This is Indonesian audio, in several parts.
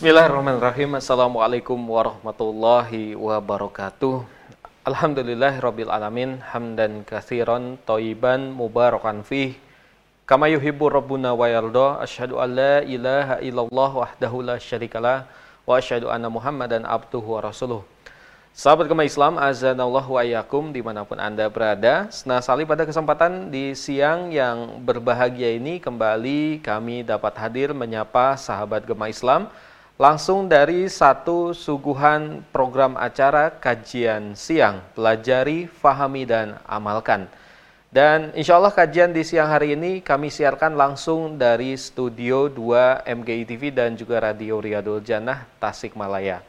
Bismillahirrahmanirrahim. Assalamualaikum warahmatullahi wabarakatuh. Alhamdulillah rabbil alamin hamdan katsiran thayyiban mubarakan fih kama yuhibbu rabbuna wa yarda asyhadu an la ilaha illallah wahdahu la syarikalah wa asyhadu anna muhammadan abduhu wa rasuluh. Sahabat Gema Islam, azanallah wa ayakum di mana pun Anda berada. Senang sekali pada kesempatan di siang yang berbahagia ini kembali kami dapat hadir menyapa sahabat Gema Islam langsung dari satu suguhan program acara kajian siang, pelajari, fahami, dan amalkan. Dan insya Allah kajian di siang hari ini kami siarkan langsung dari Studio 2 MGI TV dan juga Radio Riyadul Jannah Tasikmalaya.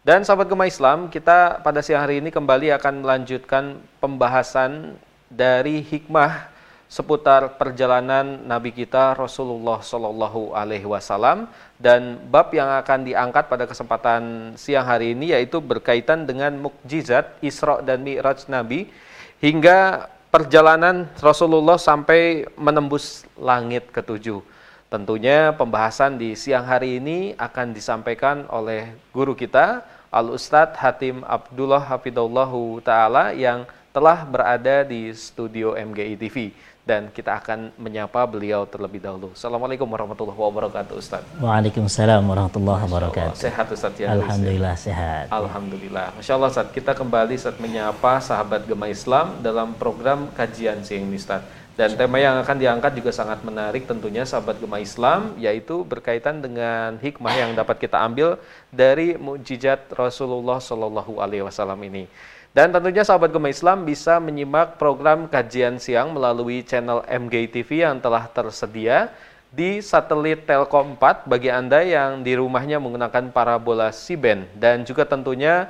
Dan sahabat Gema Islam, kita pada siang hari ini kembali akan melanjutkan pembahasan dari hikmah seputar perjalanan Nabi kita Rasulullah Shallallahu Alaihi Wasallam dan bab yang akan diangkat pada kesempatan siang hari ini yaitu berkaitan dengan mukjizat Isra dan Mi'raj Nabi hingga perjalanan Rasulullah sampai menembus langit ketujuh. Tentunya pembahasan di siang hari ini akan disampaikan oleh guru kita Al Ustadz Hatim Abdullah Hafidullahu Ta'ala yang telah berada di studio MGI TV dan kita akan menyapa beliau terlebih dahulu. Assalamualaikum warahmatullahi wabarakatuh Ustaz. Waalaikumsalam warahmatullahi wabarakatuh. Sehat Ustaz ya? Alhamdulillah sehat. Alhamdulillah. Masya Allah Ustaz, kita kembali saat menyapa sahabat Gema Islam dalam program kajian siang ini Ustaz. Dan tema yang akan diangkat juga sangat menarik tentunya sahabat Gema Islam yaitu berkaitan dengan hikmah yang dapat kita ambil dari mukjizat Rasulullah Shallallahu alaihi wasallam ini. Dan tentunya sahabat Gema Islam bisa menyimak program kajian siang melalui channel MG TV yang telah tersedia di satelit Telkom 4 bagi Anda yang di rumahnya menggunakan parabola C-band. Dan juga tentunya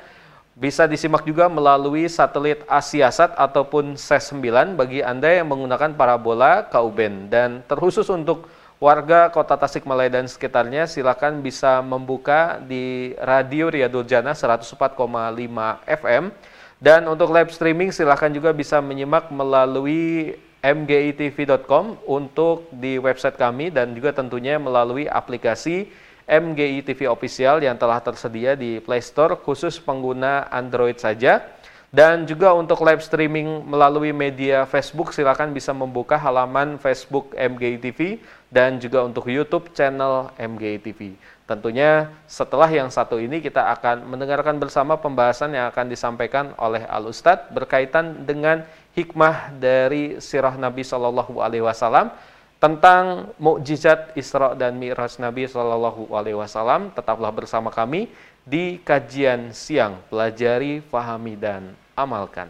bisa disimak juga melalui satelit Asiasat ataupun SES9 bagi Anda yang menggunakan parabola KU-band dan terkhusus untuk warga kota Tasikmalaya dan sekitarnya silakan bisa membuka di radio Riyadul Jannah 104,5 FM dan untuk live streaming silahkan juga bisa menyimak melalui mgitv.com untuk di website kami dan juga tentunya melalui aplikasi MGI TV Official yang telah tersedia di Play Store khusus pengguna Android saja. Dan juga untuk live streaming melalui media Facebook silakan bisa membuka halaman Facebook MGI TV dan juga untuk YouTube channel MGI TV. Tentunya setelah yang satu ini kita akan mendengarkan bersama pembahasan yang akan disampaikan oleh Al Ustadz berkaitan dengan hikmah dari sirah Nabi Shallallahu Alaihi Wasallam tentang mukjizat Isra dan Mi'raj Nabi Shallallahu Alaihi Wasallam. Tetaplah bersama kami di kajian siang pelajari, fahami dan amalkan.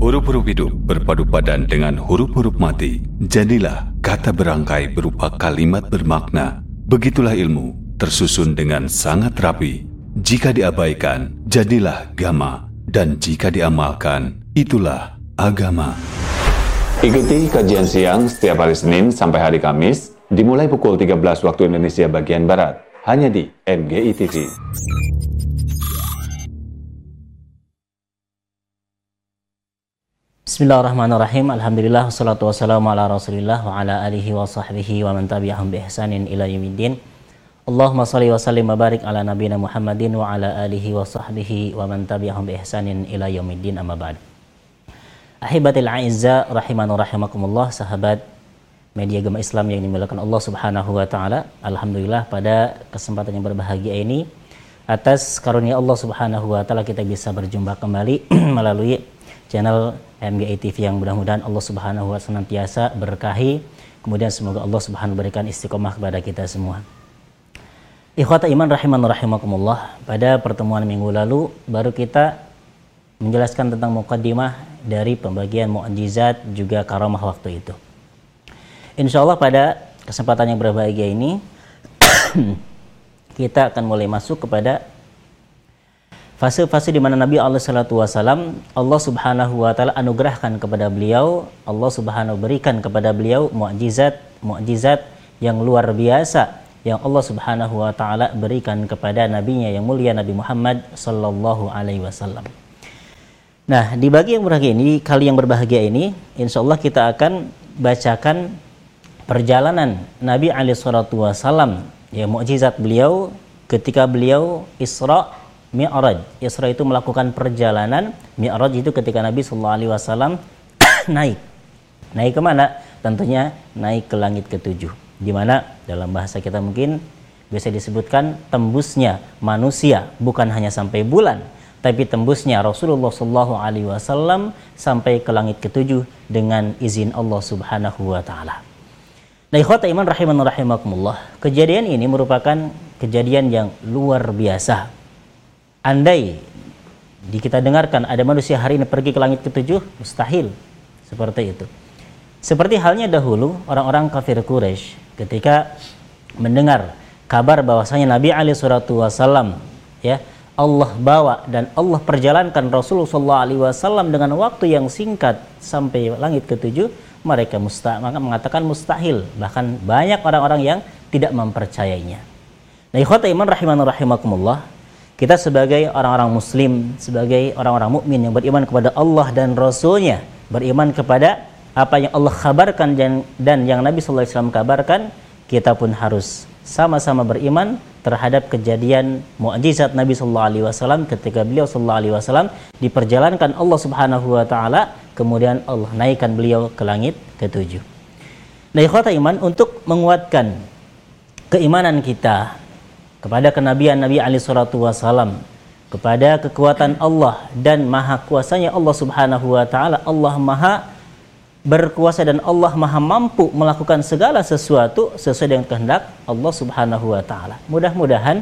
Huruf-huruf hidup berpadu padan dengan huruf-huruf mati. Jadilah kata berangkai berupa kalimat bermakna Begitulah ilmu, tersusun dengan sangat rapi. Jika diabaikan, jadilah gama. Dan jika diamalkan, itulah agama. Ikuti kajian siang setiap hari Senin sampai hari Kamis, dimulai pukul 13 waktu Indonesia bagian Barat, hanya di MGI TV. Bismillahirrahmanirrahim. Alhamdulillah wassalatu wassalamu ala Rasulillah wa ala alihi wa sahbihi wa man tabi'ahum bi ihsanin ila yaumiddin. Allahumma salli wa sallim wa barik ala nabiyina Muhammadin wa ala alihi wa sahbihi wa man tabi'ahum bi ihsanin ila yaumiddin amma ba'd. Ahibatil a'izza rahimanu rahimakumullah sahabat media agama Islam yang dimuliakan Allah Subhanahu wa taala. Alhamdulillah pada kesempatan yang berbahagia ini atas karunia Allah Subhanahu wa taala kita bisa berjumpa kembali melalui channel MGA TV yang mudah-mudahan Allah Subhanahu wa senantiasa berkahi. Kemudian semoga Allah Subhanahu berikan istiqomah kepada kita semua. Ikhwata iman rahiman rahimakumullah. Pada pertemuan minggu lalu baru kita menjelaskan tentang mukaddimah dari pembagian mukjizat juga karamah waktu itu. Insya Allah pada kesempatan yang berbahagia ini kita akan mulai masuk kepada fase-fase di mana Nabi Allah Shallallahu Wasallam Allah Subhanahu Wa Taala anugerahkan kepada beliau Allah Subhanahu berikan kepada beliau mukjizat mukjizat yang luar biasa yang Allah Subhanahu Wa Taala berikan kepada nabinya yang mulia Nabi Muhammad Sallallahu Alaihi Wasallam. Nah di bagi yang berbahagia ini kali yang berbahagia ini Insya Allah kita akan bacakan perjalanan Nabi Ali Shallallahu Wasallam ya mukjizat beliau ketika beliau Isra Mi'raj. Isra itu melakukan perjalanan, Mi'raj itu ketika Nabi Shallallahu alaihi wasallam naik. Naik ke mana? Tentunya naik ke langit ketujuh. Di mana dalam bahasa kita mungkin bisa disebutkan tembusnya manusia bukan hanya sampai bulan, tapi tembusnya Rasulullah Shallallahu Alaihi Wasallam sampai ke langit ketujuh dengan izin Allah Subhanahu Wa Taala. Nah, ikhwata iman rahiman rahimakumullah. Kejadian ini merupakan kejadian yang luar biasa. Andai di kita dengarkan ada manusia hari ini pergi ke langit ketujuh, mustahil. Seperti itu. Seperti halnya dahulu orang-orang kafir Quraisy ketika mendengar kabar bahwasanya Nabi Ali Suratu Wasallam ya Allah bawa dan Allah perjalankan Rasulullah SAW dengan waktu yang singkat sampai langit ketujuh mereka musta mengatakan mustahil. Bahkan banyak orang-orang yang tidak mempercayainya. Nah iman rahiman rahimakumullah kita sebagai orang-orang muslim sebagai orang-orang mukmin yang beriman kepada Allah dan Rasulnya beriman kepada apa yang Allah kabarkan dan, dan yang Nabi SAW kabarkan kita pun harus sama-sama beriman terhadap kejadian mukjizat Nabi Sallallahu Alaihi Wasallam ketika beliau Sallallahu Alaihi Wasallam diperjalankan Allah Subhanahu Wa Taala kemudian Allah naikkan beliau ke langit ketujuh. Nah, ikhwata iman untuk menguatkan keimanan kita kepada kenabian Nabi Ali Shallallahu Wasallam kepada kekuatan Allah dan maha kuasanya Allah Subhanahu Wa Taala Allah maha berkuasa dan Allah Maha mampu melakukan segala sesuatu sesuai dengan kehendak Allah Subhanahu wa taala. Mudah-mudahan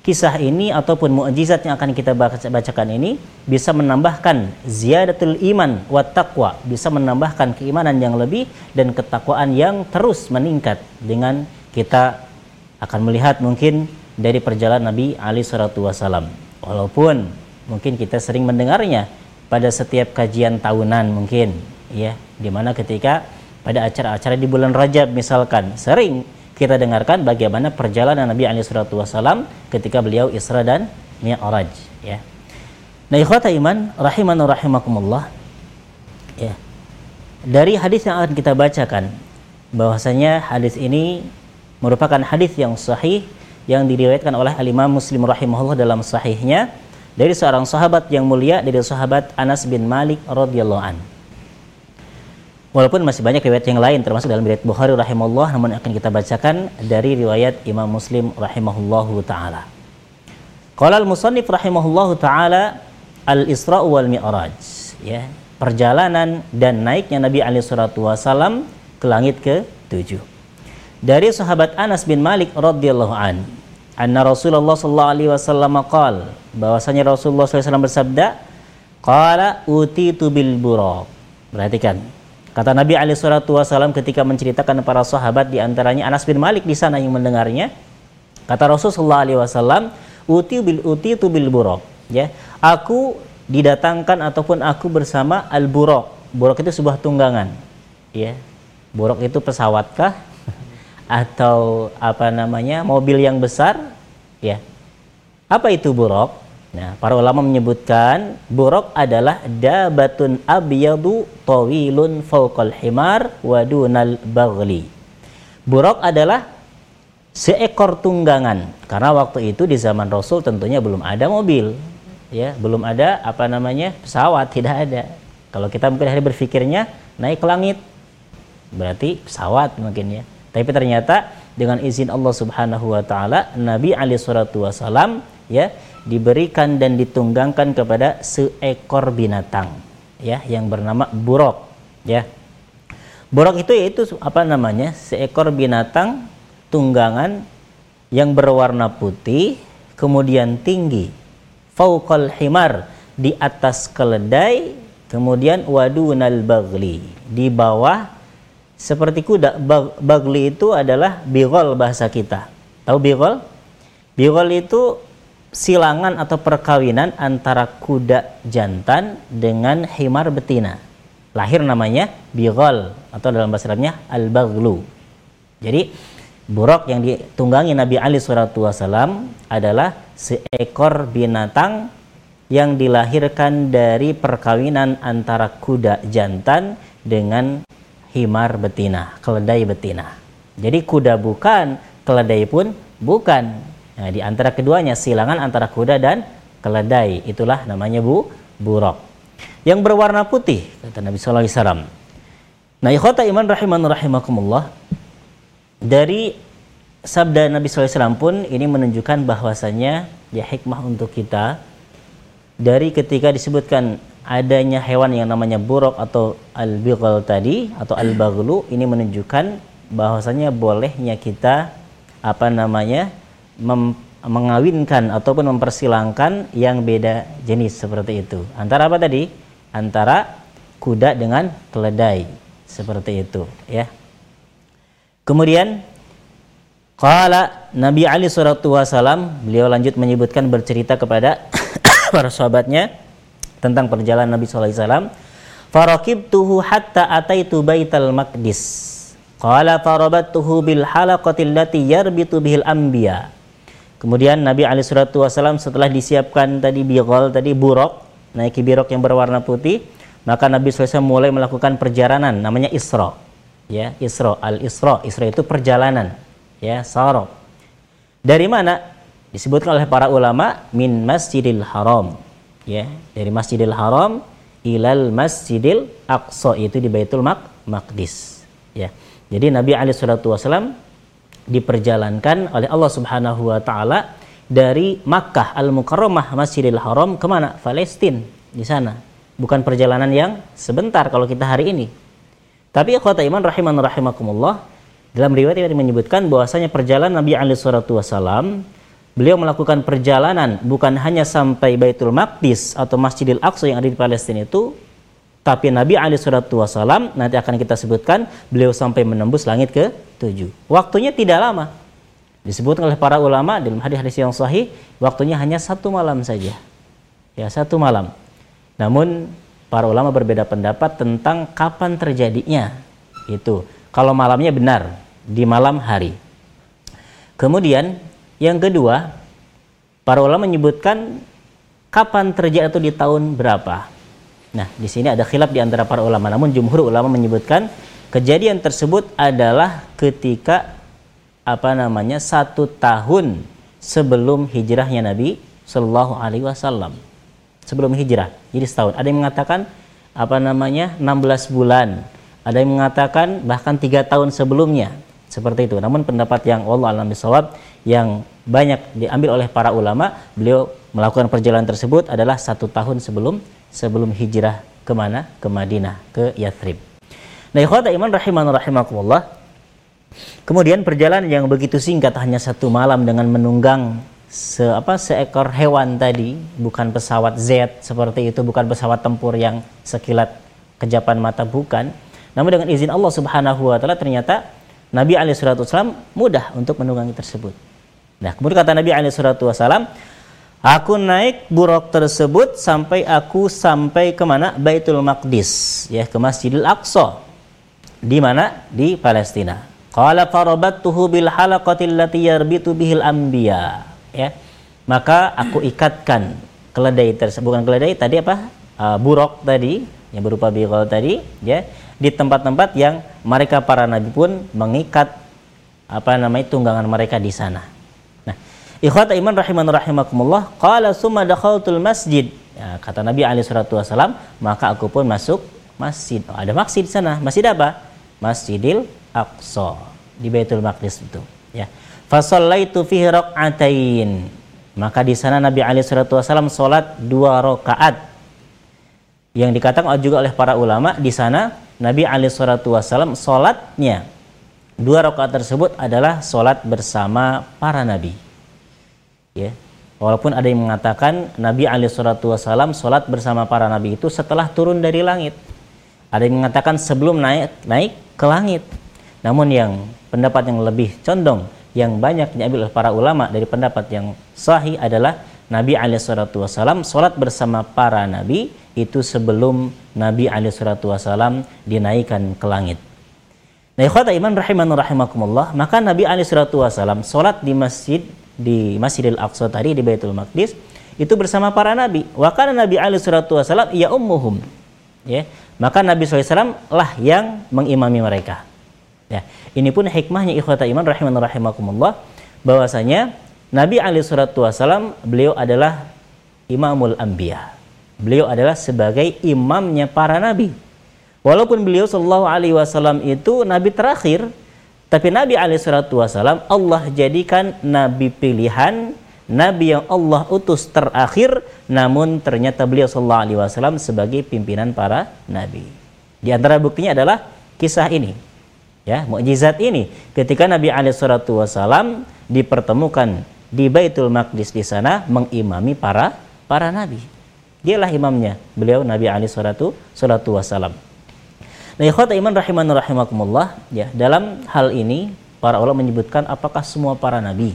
kisah ini ataupun mukjizat yang akan kita bacakan ini bisa menambahkan ziyadatul iman wa taqwa, bisa menambahkan keimanan yang lebih dan ketakwaan yang terus meningkat dengan kita akan melihat mungkin dari perjalanan Nabi Ali Shallallahu Wasallam. Walaupun mungkin kita sering mendengarnya pada setiap kajian tahunan mungkin ya di mana ketika pada acara-acara di bulan Rajab misalkan sering kita dengarkan bagaimana perjalanan Nabi Ali Shallallahu Wasallam ketika beliau Isra dan Mi'raj ya nah ikhwata iman rahiman rahimakumullah ya dari hadis yang akan kita bacakan bahwasanya hadis ini merupakan hadis yang sahih yang diriwayatkan oleh Al-Imam Muslim rahimahullah dalam sahihnya dari seorang sahabat yang mulia dari sahabat Anas bin Malik radhiyallahu an. Walaupun masih banyak riwayat yang lain termasuk dalam riwayat Bukhari rahimahullah namun akan kita bacakan dari riwayat Imam Muslim rahimahullahu taala. Qala al-musannif rahimahullahu taala al-Isra wal Mi'raj ya, perjalanan dan naiknya Nabi alaihi salatu wasallam ke langit ke tujuh. Dari sahabat Anas bin Malik radhiyallahu an, anna Rasulullah sallallahu alaihi wasallam qala bahwasanya Rasulullah SAW bersabda qala utitu bil buraq. Perhatikan, Kata Nabi Ali Shallallahu Wasallam ketika menceritakan para sahabat di antaranya Anas bin Malik di sana yang mendengarnya. Kata Rasulullah Alaihi Wasallam, uti bil uti tu bil burok. Ya, aku didatangkan ataupun aku bersama al burok. Burok itu sebuah tunggangan. Ya, burok itu pesawatkah atau apa namanya mobil yang besar? Ya, apa itu burok? Nah, para ulama menyebutkan buruk adalah dabatun abyadu tawilun fawqal himar wa dunal baghli. Buruk adalah seekor tunggangan karena waktu itu di zaman Rasul tentunya belum ada mobil ya belum ada apa namanya pesawat tidak ada kalau kita mungkin hari berpikirnya naik ke langit berarti pesawat mungkin ya tapi ternyata dengan izin Allah Subhanahu wa taala Nabi alaihi wasallam ya diberikan dan ditunggangkan kepada seekor binatang ya yang bernama buruk ya. Buruk itu yaitu apa namanya? Seekor binatang tunggangan yang berwarna putih kemudian tinggi fauqal himar di atas keledai kemudian wadunal bagli di bawah seperti kuda bagli itu adalah bigol bahasa kita tahu bigol bigol itu silangan atau perkawinan antara kuda jantan dengan himar betina. Lahir namanya bighal atau dalam bahasa Arabnya al-baghlu. Jadi buruk yang ditunggangi Nabi Ali Shallallahu Wasallam adalah seekor binatang yang dilahirkan dari perkawinan antara kuda jantan dengan himar betina, keledai betina. Jadi kuda bukan, keledai pun Bukan. Nah, di antara keduanya silangan antara kuda dan keledai. Itulah namanya bu burok. Yang berwarna putih kata Nabi sallallahu alaihi wasallam. Nah, ikhwata iman rahiman rahimakumullah. Dari sabda Nabi sallallahu alaihi wasallam pun ini menunjukkan bahwasanya ya hikmah untuk kita dari ketika disebutkan adanya hewan yang namanya buruk atau al-bighal tadi atau al-baghlu ini menunjukkan bahwasanya bolehnya kita apa namanya mem, mengawinkan ataupun mempersilangkan yang beda jenis seperti itu. Antara apa tadi? Antara kuda dengan keledai seperti itu ya. Kemudian Qala Nabi Ali sallallahu wasallam beliau lanjut menyebutkan bercerita kepada para sahabatnya tentang perjalanan Nabi sallallahu alaihi wasallam. Farakibtuhu hatta ataitu Baitul Maqdis. Qala farabattuhu bil halaqati allati yarbitu bihil anbiya. Kemudian Nabi sallallahu wasallam setelah disiapkan tadi bighal tadi buruk, naiki birok yang berwarna putih, maka Nabi SAW mulai melakukan perjalanan namanya Isra. Ya, Isra, al-Isra. Isra itu perjalanan ya sarab dari mana disebutkan oleh para ulama min masjidil haram ya dari masjidil haram ilal masjidil aqsa itu di baitul Maq maqdis. Ya jadi Nabi alaihi salatu wasallam diperjalankan oleh Allah Subhanahu wa taala dari Makkah al Mukarramah Masjidil Haram ke mana Palestina di sana. Bukan perjalanan yang sebentar kalau kita hari ini. Tapi ikhwata iman rahiman rahimakumullah dalam riwayat ini menyebutkan bahwasanya perjalanan Nabi alaihi salatu wasallam beliau melakukan perjalanan bukan hanya sampai Baitul Maqdis atau Masjidil Aqsa yang ada di Palestina itu tapi Nabi alaihi salatu wasallam nanti akan kita sebutkan beliau sampai menembus langit ke tujuh. Waktunya tidak lama. Disebutkan oleh para ulama dalam hadis-hadis yang sahih, waktunya hanya satu malam saja. Ya, satu malam. Namun para ulama berbeda pendapat tentang kapan terjadinya itu. Kalau malamnya benar, di malam hari. Kemudian yang kedua, para ulama menyebutkan kapan terjadi atau di tahun berapa. Nah, di sini ada khilaf di antara para ulama. Namun jumhur ulama menyebutkan kejadian tersebut adalah ketika apa namanya satu tahun sebelum hijrahnya Nabi Shallallahu Alaihi Wasallam. Sebelum hijrah, jadi setahun. Ada yang mengatakan apa namanya 16 bulan. Ada yang mengatakan bahkan tiga tahun sebelumnya seperti itu. Namun pendapat yang Allah alam bisawab yang banyak diambil oleh para ulama, beliau melakukan perjalanan tersebut adalah satu tahun sebelum sebelum hijrah ke mana? Ke Madinah, ke Yathrib. Nah, ikhwata iman rahiman rahimakumullah. Kemudian perjalanan yang begitu singkat hanya satu malam dengan menunggang se apa seekor hewan tadi, bukan pesawat Z seperti itu, bukan pesawat tempur yang sekilat kejapan mata bukan. Namun dengan izin Allah Subhanahu wa taala ternyata Nabi Alaihissalam mudah untuk menunggangi tersebut. Nah, kemudian kata Nabi Alaihissalam, aku naik buruk tersebut sampai aku sampai ke mana? Baitul Maqdis, ya ke Masjidil Aqsa. Di mana? Di Palestina. Qala farabattuhu bil halaqati allati yarbitu bihil anbiya. Ya. Maka aku ikatkan keledai tersebut bukan keledai tadi apa? Uh, buruk tadi yang berupa bighal tadi, ya di tempat-tempat yang mereka para nabi pun mengikat apa namanya tunggangan mereka di sana. Ikhwata iman rahiman rahimakumullah, qala summa dakhaltul masjid. Ya, kata Nabi alaihi salatu wasalam, maka aku pun masuk masjid. Oh, ada masjid di sana. Masjid apa? Masjidil Aqsa di Baitul Maqdis itu, ya. Fa shallaitu fihi. Maka di sana Nabi alaihi salatu wasalam salat dua rakaat. Yang dikatakan juga oleh para ulama di sana Nabi alaihissalatu wassalam sholatnya dua rakaat tersebut adalah sholat bersama para nabi ya. Walaupun ada yang mengatakan Nabi alaihissalatu wassalam sholat bersama para nabi itu setelah turun dari langit. Ada yang mengatakan sebelum naik naik ke langit. Namun yang pendapat yang lebih condong yang banyak diambil oleh para ulama dari pendapat yang sahih adalah Nabi alaihissalatu wassalam sholat bersama para nabi itu sebelum Nabi Wasallam dinaikkan ke langit. Nah, ikhwata iman rahiman rahimakumullah, maka Nabi Wasallam sholat di masjid di Masjidil Aqsa tadi di Baitul Maqdis itu bersama para nabi. Wa kana Nabi Wasallam ya ummuhum. Ya, maka Nabi SAW lah yang mengimami mereka. Ya, ini pun hikmahnya ikhwata iman rahiman rahimakumullah. bahwasanya Nabi Ali Shallallahu Wasallam beliau adalah Imamul Anbiya. Beliau adalah sebagai imamnya para nabi. Walaupun beliau Shallallahu Alaihi Wasallam itu nabi terakhir, tapi Nabi Ali Shallallahu Wasallam Allah jadikan nabi pilihan, nabi yang Allah utus terakhir, namun ternyata beliau Shallallahu Alaihi Wasallam sebagai pimpinan para nabi. Di antara buktinya adalah kisah ini, ya mukjizat ini ketika Nabi Ali Shallallahu Wasallam dipertemukan di Baitul Maqdis di sana mengimami para para nabi. Dialah imamnya, beliau Nabi Ali Shallallahu Wasallam. Nah, ikhwata iman rahiman rahimakumullah, ya, dalam hal ini para ulama menyebutkan apakah semua para nabi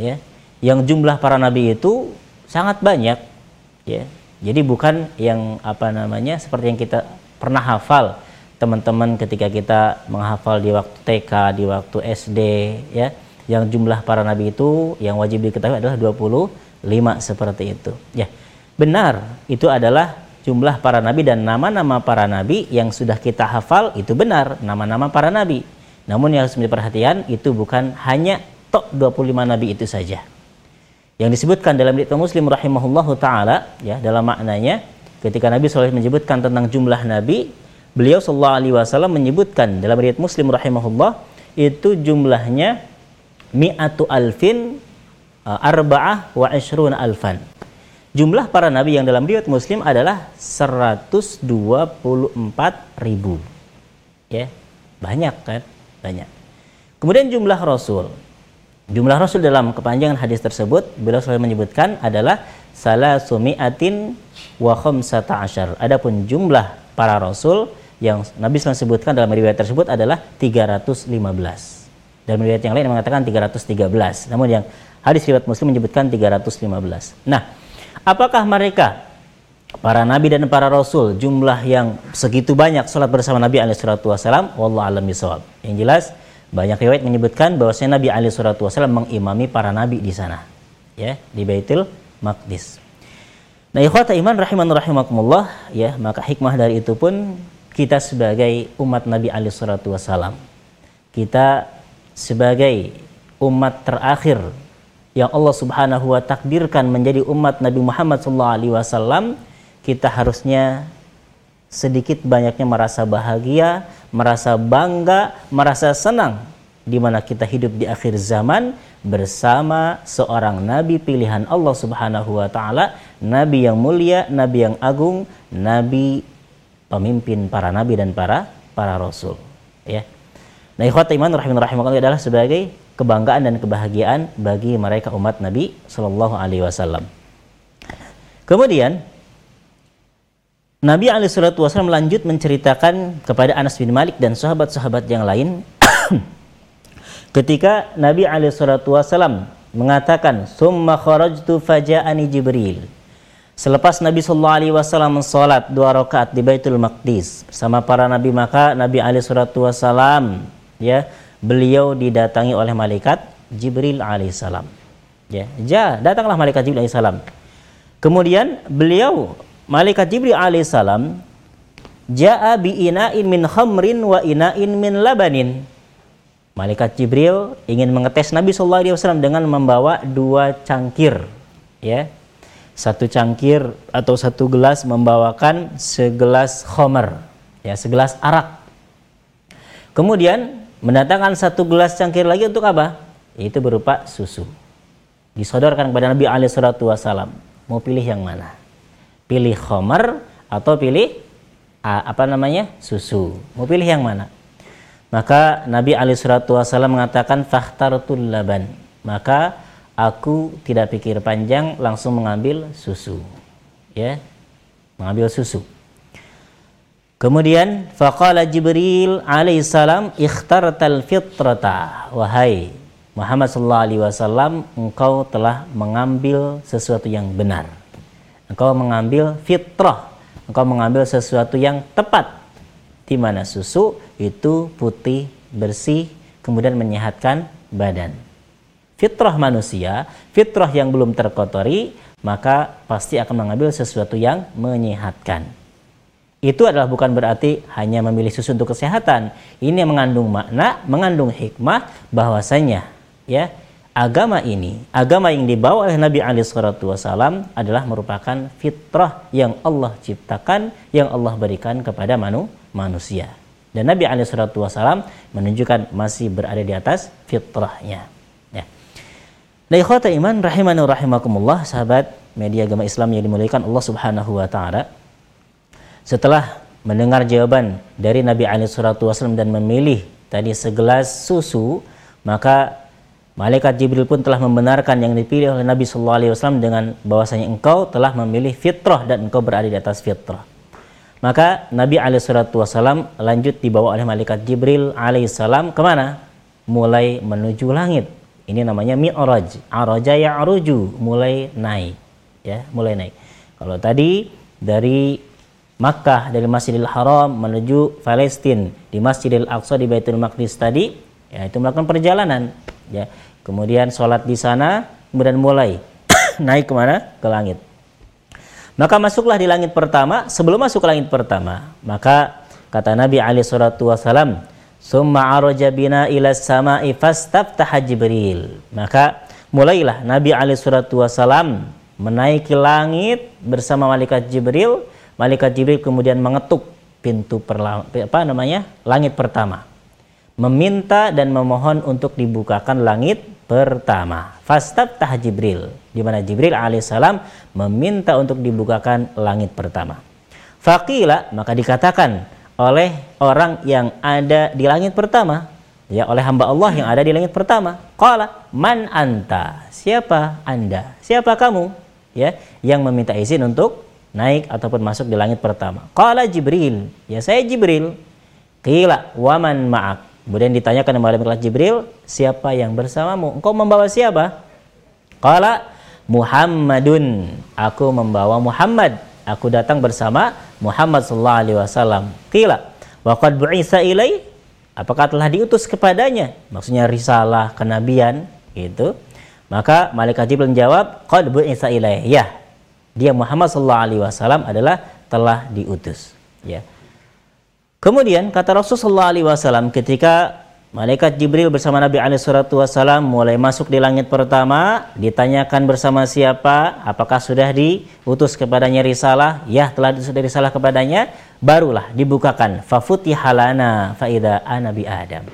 ya, yang jumlah para nabi itu sangat banyak ya. Jadi bukan yang apa namanya seperti yang kita pernah hafal teman-teman ketika kita menghafal di waktu TK, di waktu SD ya, yang jumlah para nabi itu yang wajib diketahui adalah 25 seperti itu. Ya. Benar, itu adalah jumlah para nabi dan nama-nama para nabi yang sudah kita hafal itu benar, nama-nama para nabi. Namun yang harus menjadi perhatian itu bukan hanya tok 25 nabi itu saja. Yang disebutkan dalam Ibnu Muslim rahimahullahu taala ya dalam maknanya ketika Nabi SAW menyebutkan tentang jumlah nabi beliau sallallahu alaihi wasallam menyebutkan dalam riwayat Muslim rahimahullah itu jumlahnya mi'atu alfin uh, arba'ah wa ishruna alfan. Jumlah para nabi yang dalam riwayat Muslim adalah 124 ribu. Ya, banyak kan? Banyak. Kemudian jumlah rasul. Jumlah rasul dalam kepanjangan hadis tersebut beliau selalu menyebutkan adalah salah sumi'atin wa khamsata asyar. Adapun jumlah para rasul yang Nabi SAW sebutkan dalam riwayat tersebut adalah 315. Dalam riwayat yang lain mengatakan 313. Namun yang hadis riwayat Muslim menyebutkan 315. Nah, apakah mereka para nabi dan para rasul jumlah yang segitu banyak salat bersama Nabi alaihi salatu wasallam? Wallahu alam bisawab. Yang jelas banyak riwayat menyebutkan bahwa Nabi alaihi salatu wasallam mengimami para nabi di sana. Ya, di Baitul Maqdis. Nah, ikhwata iman rahiman rahimakumullah, ya, maka hikmah dari itu pun kita sebagai umat Nabi alaihi salatu wasallam kita sebagai umat terakhir yang Allah Subhanahu wa takdirkan menjadi umat Nabi Muhammad sallallahu alaihi wasallam kita harusnya sedikit banyaknya merasa bahagia, merasa bangga, merasa senang di mana kita hidup di akhir zaman bersama seorang nabi pilihan Allah Subhanahu wa taala, nabi yang mulia, nabi yang agung, nabi pemimpin para nabi dan para para rasul. Ya. Nah ikhwat iman rahimin rahimakumullah adalah sebagai kebanggaan dan kebahagiaan bagi mereka umat Nabi Shallallahu alaihi wasallam. Kemudian Nabi alaihi wasallam lanjut menceritakan kepada Anas bin Malik dan sahabat-sahabat yang lain ketika Nabi alaihi wasallam mengatakan summa kharajtu faja'ani Jibril. Selepas Nabi Shallallahu Alaihi Wasallam sholat dua rakaat di Baitul Maqdis bersama para nabi maka Nabi Ali Shallallahu Wasallam ya beliau didatangi oleh malaikat Jibril alaihissalam. Ya, ja, datanglah malaikat Jibril alaihissalam. Kemudian beliau malaikat Jibril alaihissalam jaa bi ina'in min khamrin wa ina'in min labanin. Malaikat Jibril ingin mengetes Nabi Shallallahu Alaihi Wasallam dengan membawa dua cangkir, ya, satu cangkir atau satu gelas membawakan segelas khomer, ya segelas arak. Kemudian mendatangkan satu gelas cangkir lagi untuk apa? Itu berupa susu. Disodorkan kepada Nabi alaihi wasallam. Mau pilih yang mana? Pilih khomer atau pilih apa namanya? susu. Mau pilih yang mana? Maka Nabi alaihi wasallam mengatakan fakhtartul laban. Maka aku tidak pikir panjang langsung mengambil susu ya mengambil susu kemudian faqala Jibril alaihissalam ikhtartal fitrata. Wahai Muhammad sallallahu alaihi wasallam engkau telah mengambil sesuatu yang benar. Engkau mengambil fitrah. Engkau mengambil sesuatu yang tepat. Di mana susu itu putih bersih kemudian menyehatkan badan. Fitrah manusia, fitrah yang belum terkotori, maka pasti akan mengambil sesuatu yang menyehatkan. Itu adalah bukan berarti hanya memilih susu untuk kesehatan. Ini mengandung makna, mengandung hikmah bahwasanya ya agama ini, agama yang dibawa oleh Nabi Ali Wasallam adalah merupakan fitrah yang Allah ciptakan, yang Allah berikan kepada manu, manusia. Dan Nabi Ali Wasallam menunjukkan masih berada di atas fitrahnya. Ya. Nah, ikhwata iman rahimani rahimakumullah, sahabat media agama Islam yang dimuliakan Allah Subhanahu wa taala. Setelah mendengar jawaban dari Nabi Ali Wasallam dan memilih tadi segelas susu, maka Malaikat Jibril pun telah membenarkan yang dipilih oleh Nabi Shallallahu Alaihi Wasallam dengan bahwasanya engkau telah memilih fitrah dan engkau berada di atas fitrah. Maka Nabi Wasallam lanjut dibawa oleh Malaikat Jibril Alaihissalam ke mana? Mulai menuju langit. Ini namanya mi'raj. Araja ya'ruju, mulai naik. Ya, mulai naik. Kalau tadi dari Makkah dari Masjidil Haram menuju Palestina di Masjidil Aqsa di Baitul Maqdis tadi ya itu melakukan perjalanan ya kemudian sholat di sana, kemudian mulai naik ke mana? Ke langit. Maka masuklah di langit pertama, sebelum masuk ke langit pertama, maka kata Nabi Ali Shallallahu Wasallam, Summa araja bina ila sama'i fastaftaha Jibril. Maka mulailah Nabi Ali Shallallahu Wasallam menaiki langit bersama malaikat Jibril. Malaikat Jibril kemudian mengetuk pintu apa namanya langit pertama, meminta dan memohon untuk dibukakan langit pertama. tah Jibril, di mana Jibril alaihissalam meminta untuk dibukakan langit pertama. Fakila maka dikatakan oleh orang yang ada di langit pertama, ya oleh hamba Allah yang ada di langit pertama. Qala man anta? Siapa Anda? Siapa kamu? Ya, yang meminta izin untuk naik ataupun masuk di langit pertama. Qala Jibril, ya saya Jibril. Qila waman ma'ak? Kemudian ditanyakan kepada malaikat Jibril, siapa yang bersamamu? Engkau membawa siapa? Qala Muhammadun. Aku membawa Muhammad. Aku datang bersama Muhammad sallallahu alaihi wasallam. Qila wa qad bu'isa ilai? Apakah telah diutus kepadanya? Maksudnya risalah kenabian itu. Maka malaikat Jibril menjawab, qad bu'isa ilai. Ya. Dia Muhammad sallallahu alaihi wasallam adalah telah diutus. Ya. Kemudian kata Rasulullah SAW ketika malaikat Jibril bersama Nabi SAW mulai masuk di langit pertama, ditanyakan bersama siapa, apakah sudah diutus kepadanya risalah? Ya, telah sudah risalah kepadanya. Barulah dibukakan fafutihalana faida anabi Adam.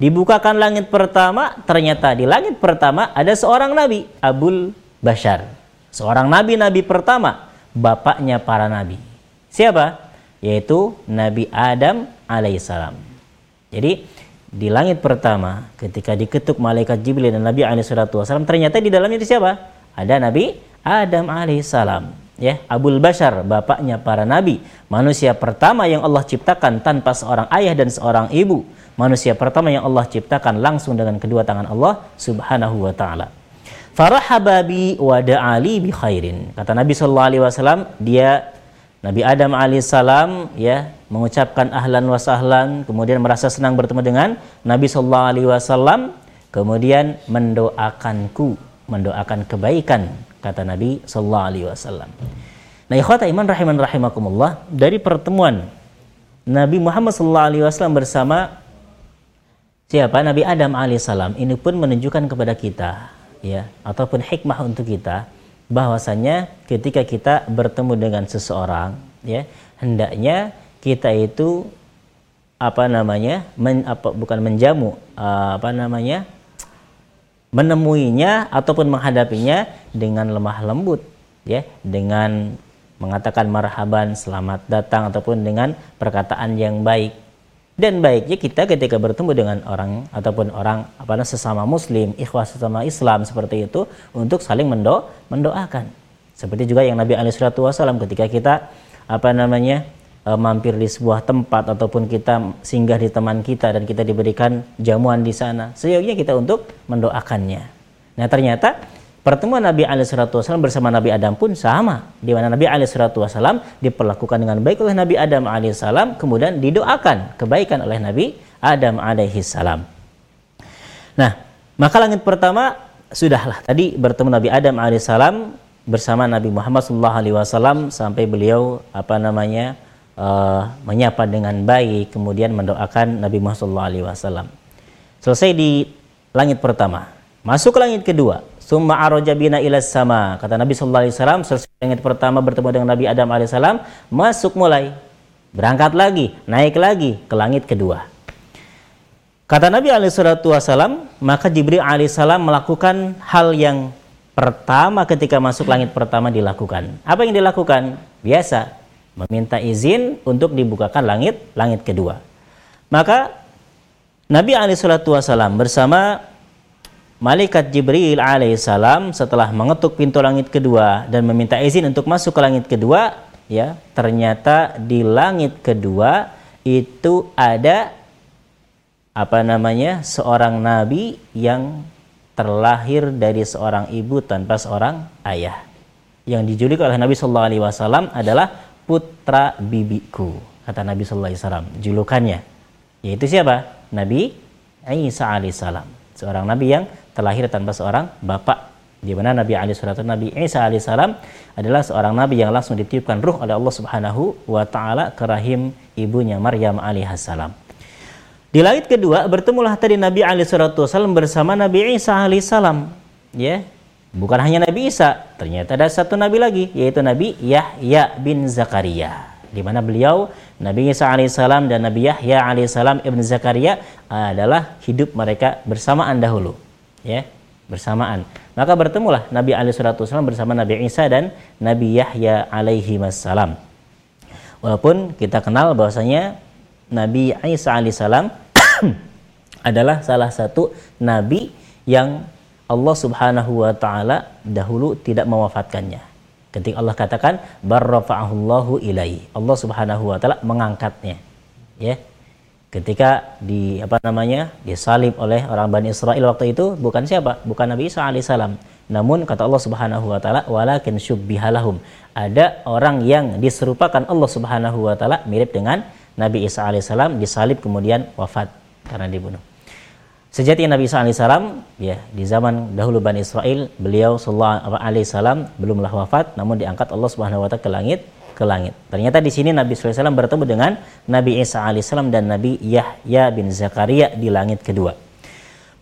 Dibukakan langit pertama, ternyata di langit pertama ada seorang nabi, Abul Bashar. Seorang nabi-nabi pertama, bapaknya para nabi. Siapa? yaitu Nabi Adam alaihissalam. Jadi di langit pertama ketika diketuk malaikat Jibril dan Nabi alaihissalam ternyata di dalamnya siapa? Ada Nabi Adam alaihissalam. Ya, Abul Bashar, bapaknya para nabi, manusia pertama yang Allah ciptakan tanpa seorang ayah dan seorang ibu, manusia pertama yang Allah ciptakan langsung dengan kedua tangan Allah Subhanahu wa taala. Farahababi wa da'ali bi khairin. Kata Nabi sallallahu alaihi wasallam, dia Nabi Adam alaihissalam ya mengucapkan ahlan wa sahlan, kemudian merasa senang bertemu dengan Nabi Shallallahu alaihi wasallam, kemudian mendoakanku, mendoakan kebaikan kata Nabi Shallallahu alaihi wasallam. Nah, ikhwata iman rahiman rahimakumullah, dari pertemuan Nabi Muhammad Shallallahu alaihi wasallam bersama siapa? Nabi Adam alaihissalam ini pun menunjukkan kepada kita ya ataupun hikmah untuk kita bahwasanya ketika kita bertemu dengan seseorang ya hendaknya kita itu apa namanya men, apa bukan menjamu uh, apa namanya menemuinya ataupun menghadapinya dengan lemah lembut ya dengan mengatakan marhaban selamat datang ataupun dengan perkataan yang baik dan baiknya kita ketika bertemu dengan orang ataupun orang apa sesama muslim, ikhwas sesama Islam seperti itu untuk saling mendo mendoakan. Seperti juga yang Nabi alaihi wasallam ketika kita apa namanya e, mampir di sebuah tempat ataupun kita singgah di teman kita dan kita diberikan jamuan di sana, seyogianya kita untuk mendoakannya. Nah, ternyata Pertemuan Nabi Alaihissalam bersama Nabi Adam pun sama, di mana Nabi Alaihissalam diperlakukan dengan baik oleh Nabi Adam Alaihissalam, kemudian didoakan kebaikan oleh Nabi Adam Alaihissalam. Nah, maka langit pertama sudahlah tadi bertemu Nabi Adam Alaihissalam bersama Nabi Muhammad SAW sampai beliau apa namanya uh, menyapa dengan baik, kemudian mendoakan Nabi Muhammad SAW. Selesai di langit pertama Masuk ke langit kedua. Summa aroja bina ilas sama. Kata Nabi Sallallahu Alaihi Wasallam, selesai langit pertama bertemu dengan Nabi Adam Alaihissalam, masuk mulai. Berangkat lagi, naik lagi ke langit kedua. Kata Nabi Alaihissalam, maka Jibril Alaihissalam melakukan hal yang pertama ketika masuk langit pertama dilakukan. Apa yang dilakukan? Biasa, meminta izin untuk dibukakan langit langit kedua. Maka Nabi Alaihissalam bersama Malaikat Jibril alaihissalam setelah mengetuk pintu langit kedua dan meminta izin untuk masuk ke langit kedua, ya ternyata di langit kedua itu ada apa namanya seorang nabi yang terlahir dari seorang ibu tanpa seorang ayah. Yang dijulik oleh Nabi Shallallahu Alaihi Wasallam adalah putra bibiku, kata Nabi Shallallahu Alaihi Wasallam. Julukannya, yaitu siapa? Nabi Isa alaihissalam, seorang nabi yang terlahir tanpa seorang bapak di mana Nabi Ali Shallallahu Nabi Isa alaihissalam adalah seorang nabi yang langsung ditiupkan ruh oleh Allah Subhanahu wa taala ke rahim ibunya Maryam alaihissalam. Di langit kedua bertemulah tadi Nabi Ali Shallallahu bersama Nabi Isa alaihissalam. Ya, bukan hanya Nabi Isa, ternyata ada satu nabi lagi yaitu Nabi Yahya bin Zakaria di mana beliau Nabi Isa alaihissalam dan Nabi Yahya alaihissalam ibn Zakaria adalah hidup mereka bersamaan dahulu ya bersamaan maka bertemulah Nabi Wasallam bersama Nabi Isa dan Nabi Yahya alaihi wassalam walaupun kita kenal bahwasanya Nabi Isa alaihissalam adalah salah satu nabi yang Allah Subhanahu wa taala dahulu tidak mewafatkannya. Ketika Allah katakan barrafa'ahullahu ilai. Allah Subhanahu wa taala mengangkatnya. Ya ketika di apa namanya disalib oleh orang Bani Israel waktu itu bukan siapa? Bukan Nabi Isa alaihissalam namun kata Allah Subhanahu wa taala walakin syubbihalahum ada orang yang diserupakan Allah Subhanahu wa taala mirip dengan Nabi Isa alaihissalam disalib kemudian wafat karena dibunuh. Sejati Nabi Isa alaihissalam ya di zaman dahulu Bani Israel beliau sallallahu alaihi belumlah wafat namun diangkat Allah Subhanahu wa taala ke langit ke langit. Ternyata di sini Nabi SAW bertemu dengan Nabi Isa alaihissalam dan Nabi Yahya bin Zakaria di langit kedua.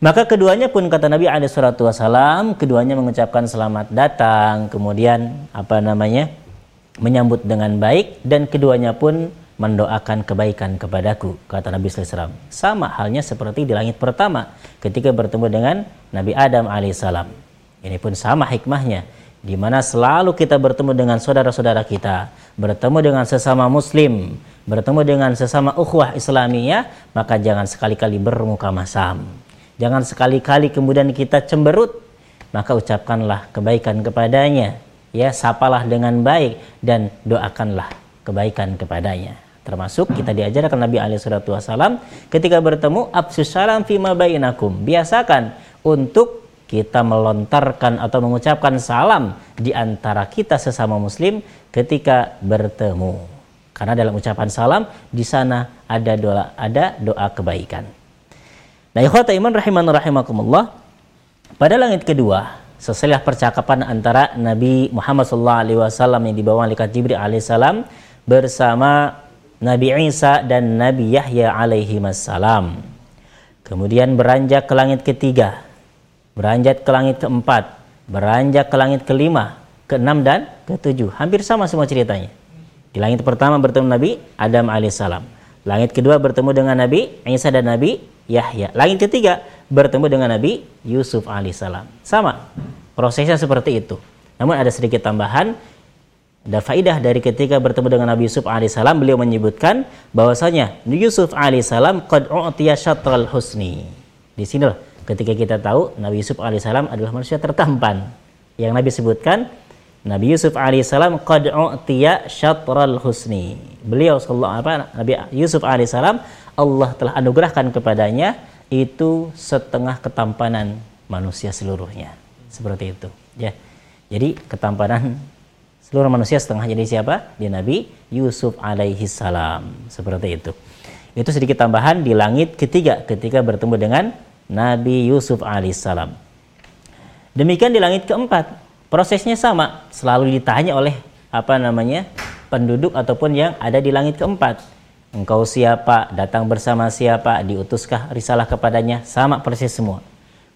Maka keduanya pun kata Nabi alaihissalam, keduanya mengucapkan selamat datang, kemudian apa namanya menyambut dengan baik dan keduanya pun mendoakan kebaikan kepadaku kata Nabi SAW sama halnya seperti di langit pertama ketika bertemu dengan Nabi Adam alaihissalam ini pun sama hikmahnya di mana selalu kita bertemu dengan saudara-saudara kita, bertemu dengan sesama muslim, bertemu dengan sesama ukhuwah Islamiyah, maka jangan sekali-kali bermuka masam. Jangan sekali-kali kemudian kita cemberut, maka ucapkanlah kebaikan kepadanya, ya sapalah dengan baik dan doakanlah kebaikan kepadanya. Termasuk kita diajarkan Nabi alaihi wasallam ketika bertemu absus salam fima bainakum. Biasakan untuk kita melontarkan atau mengucapkan salam di antara kita sesama muslim ketika bertemu. Karena dalam ucapan salam di sana ada doa ada doa kebaikan. Nah, ikhwata iman rahiman rahimakumullah. Pada langit kedua, setelah percakapan antara Nabi Muhammad SAW yang dibawa malaikat Jibril alaihissalam bersama Nabi Isa dan Nabi Yahya alaihi Kemudian beranjak ke langit ketiga beranjak ke langit keempat, beranjak ke langit kelima, keenam dan ketujuh. Hampir sama semua ceritanya. Di langit pertama bertemu Nabi Adam alaihissalam. Langit kedua bertemu dengan Nabi Isa dan Nabi Yahya. Langit ketiga bertemu dengan Nabi Yusuf alaihissalam. Sama. Prosesnya seperti itu. Namun ada sedikit tambahan. Ada faidah dari ketika bertemu dengan Nabi Yusuf alaihissalam beliau menyebutkan bahwasanya Yusuf alaihissalam qad u'tiya syatral husni. Di sinilah ketika kita tahu Nabi Yusuf alaihissalam adalah manusia tertampan. Yang Nabi sebutkan Nabi Yusuf alaihissalam qad u'tiya syatral husni. Beliau sallallahu apa Nabi Yusuf alaihissalam Allah telah anugerahkan kepadanya itu setengah ketampanan manusia seluruhnya. Seperti itu ya. Jadi ketampanan seluruh manusia setengah jadi siapa? Dia Nabi Yusuf alaihissalam seperti itu. Itu sedikit tambahan di langit ketiga ketika bertemu dengan Nabi Yusuf alaihissalam. Demikian di langit keempat, prosesnya sama, selalu ditanya oleh apa namanya penduduk ataupun yang ada di langit keempat. Engkau siapa? Datang bersama siapa? Diutuskah risalah kepadanya? Sama persis semua.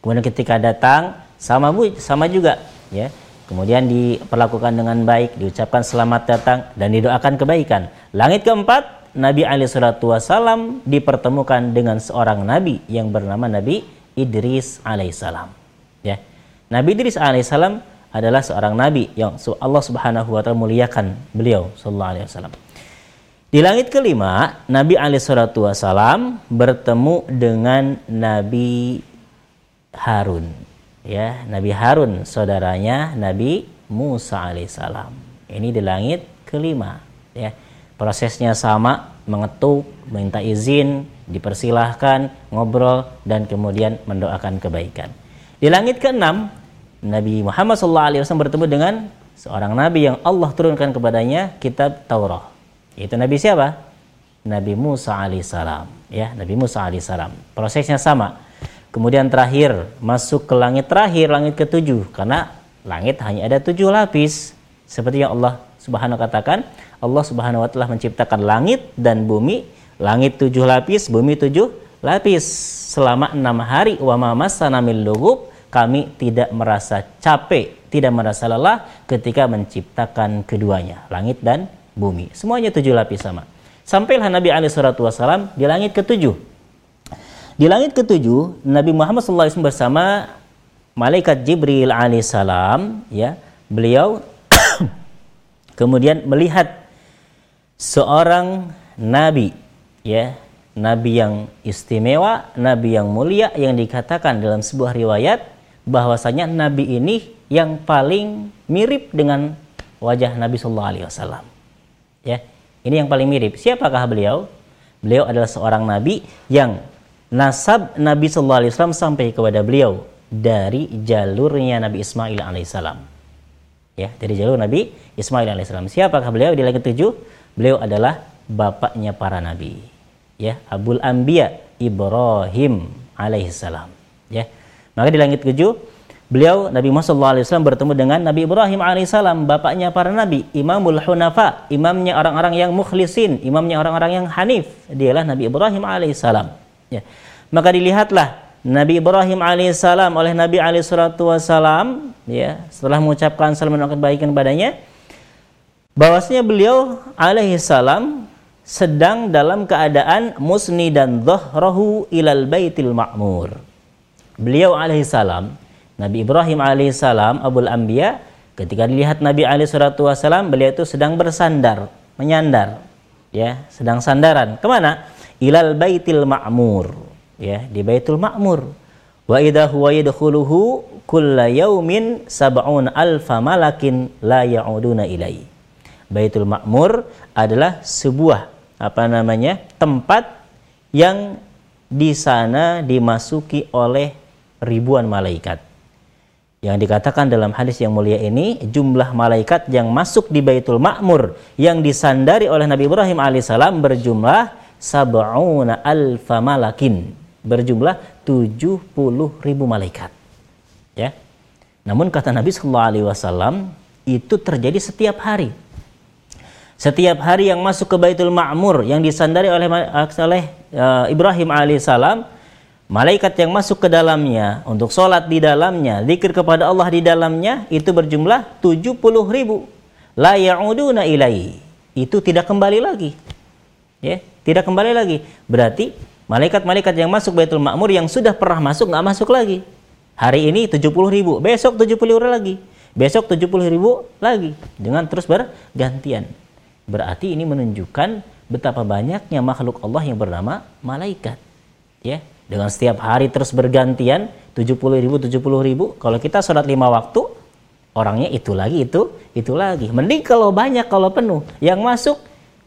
Kemudian ketika datang sama bu sama juga ya. Kemudian diperlakukan dengan baik, diucapkan selamat datang dan didoakan kebaikan. Langit keempat, Nabi Wasallam dipertemukan dengan seorang nabi yang bernama Nabi Idris alaihissalam. Ya. Nabi Idris alaihissalam adalah seorang nabi yang Allah Subhanahu wa taala muliakan beliau sallallahu alaihi wasallam. Di langit kelima, Nabi Alaihissalam bertemu dengan Nabi Harun. Ya, Nabi Harun, saudaranya Nabi Musa Alaihissalam. Ini di langit kelima. Ya, prosesnya sama, mengetuk, minta izin, dipersilahkan, ngobrol, dan kemudian mendoakan kebaikan. Di langit keenam, Nabi Muhammad SAW bertemu dengan seorang nabi yang Allah turunkan kepadanya kitab Taurat itu Nabi siapa? Nabi Musa alaihissalam. Ya, Nabi Musa alaihissalam. Prosesnya sama. Kemudian terakhir masuk ke langit terakhir, langit ketujuh. Karena langit hanya ada tujuh lapis. Seperti yang Allah Subhanahu katakan, Allah Subhanahu wa taala menciptakan langit dan bumi, langit tujuh lapis, bumi tujuh lapis. Selama enam hari wa masana min lugub, kami tidak merasa capek, tidak merasa lelah ketika menciptakan keduanya, langit dan bumi. Semuanya tujuh lapis sama. Sampailah Nabi Alaihissalam di langit ketujuh. Di langit ketujuh, Nabi Muhammad SAW bersama malaikat Jibril alaihissalam, ya, beliau kemudian melihat seorang nabi, ya, nabi yang istimewa, nabi yang mulia yang dikatakan dalam sebuah riwayat bahwasanya nabi ini yang paling mirip dengan wajah Nabi Shallallahu Alaihi Wasallam. Ya, ini yang paling mirip. Siapakah beliau? Beliau adalah seorang nabi yang nasab Nabi Shallallahu Alaihi Wasallam sampai kepada beliau dari jalurnya Nabi Ismail alaihissalam. Ya, dari jalur Nabi Ismail alaihissalam. Siapakah beliau di langit tujuh? Beliau adalah bapaknya para nabi. Ya, Abul Anbiya Ibrahim alaihissalam. Ya. Maka di langit tujuh Beliau Nabi Muhammad SAW bertemu dengan Nabi Ibrahim alaihissalam, bapaknya para nabi, Imamul Hunafa, imamnya orang-orang yang mukhlisin, imamnya orang-orang yang hanif. Dialah Nabi Ibrahim alaihissalam. Ya. Maka dilihatlah Nabi Ibrahim alaihissalam oleh Nabi alaihissalam, ya, setelah mengucapkan salam dan kebaikan padanya, bahwasanya beliau alaihissalam sedang dalam keadaan musni dan dhahrahu ilal baitil ma'mur. Beliau alaihissalam Nabi Ibrahim alaihissalam Abul Anbiya ketika dilihat Nabi alaihissalam beliau itu sedang bersandar menyandar ya sedang sandaran. Ke mana? Ilal baitil ma'mur ya di baitul ma'mur. Wa idha huwa yadkhuluhu kulla yaumin sab'un alfa malakin la ya'uduna ilai baitul ma'mur adalah sebuah apa namanya tempat yang di sana dimasuki oleh ribuan malaikat. Yang dikatakan dalam hadis yang mulia ini jumlah malaikat yang masuk di Baitul Ma'mur yang disandari oleh Nabi Ibrahim alaihissalam berjumlah sab'una alfa malakin. Berjumlah 70 ribu malaikat. Ya. Namun kata Nabi Shallallahu Alaihi Wasallam itu terjadi setiap hari setiap hari yang masuk ke Baitul Ma'mur yang disandari oleh oleh uh, Ibrahim alaihissalam malaikat yang masuk ke dalamnya untuk sholat di dalamnya, zikir kepada Allah di dalamnya itu berjumlah 70 ribu. La ya'uduna ilai. Itu tidak kembali lagi. Ya, tidak kembali lagi. Berarti malaikat-malaikat yang masuk Baitul Ma'mur yang sudah pernah masuk nggak masuk lagi. Hari ini 70 ribu, besok 70 ribu lagi, besok 70 ribu lagi, dengan terus bergantian. Berarti ini menunjukkan betapa banyaknya makhluk Allah yang bernama malaikat. Ya, dengan setiap hari terus bergantian 70 ribu 70 ribu kalau kita sholat lima waktu orangnya itu lagi itu itu lagi. Mending kalau banyak kalau penuh. Yang masuk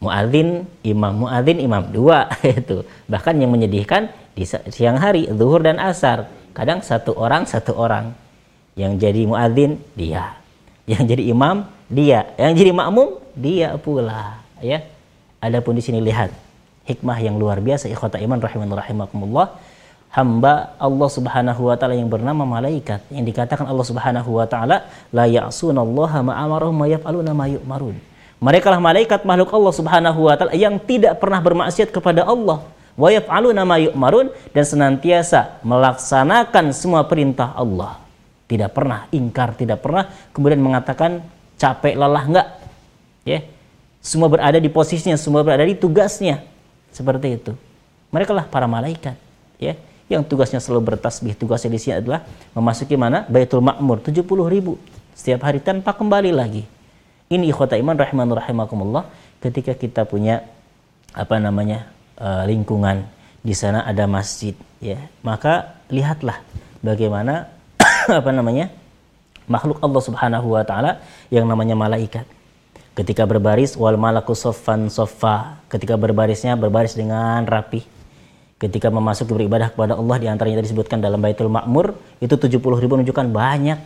muadzin imam muadzin imam dua itu. Bahkan yang menyedihkan di siang hari zuhur dan asar. Kadang satu orang satu orang. Yang jadi muadzin dia. Yang jadi imam dia. Yang jadi makmum dia pula ya adapun di sini lihat hikmah yang luar biasa ikhwata iman rahiman rahimakumullah hamba Allah Subhanahu wa taala yang bernama malaikat yang dikatakan Allah Subhanahu wa taala la ya'sunallaha ma amarahum ma yaf'aluna. Mereka lah malaikat makhluk Allah Subhanahu wa taala yang tidak pernah bermaksiat kepada Allah. wa yaf'aluna ma dan senantiasa melaksanakan semua perintah Allah. Tidak pernah ingkar, tidak pernah kemudian mengatakan capek lelah enggak. Ya. Semua berada di posisinya, semua berada di tugasnya. Seperti itu. Mereka lah para malaikat, ya. Yang tugasnya selalu bertasbih, tugasnya di sini adalah memasuki mana? Baitul Ma'mur 70 ribu setiap hari tanpa kembali lagi. Ini ikhwata iman rahiman rahimakumullah ketika kita punya apa namanya uh, lingkungan di sana ada masjid ya maka lihatlah bagaimana apa namanya makhluk Allah Subhanahu wa taala yang namanya malaikat ketika berbaris wal malaku soffan soffa. Ketika berbarisnya berbaris dengan rapi. Ketika memasuki beribadah kepada Allah di antaranya disebutkan dalam Baitul Makmur itu 70 ribu menunjukkan banyak.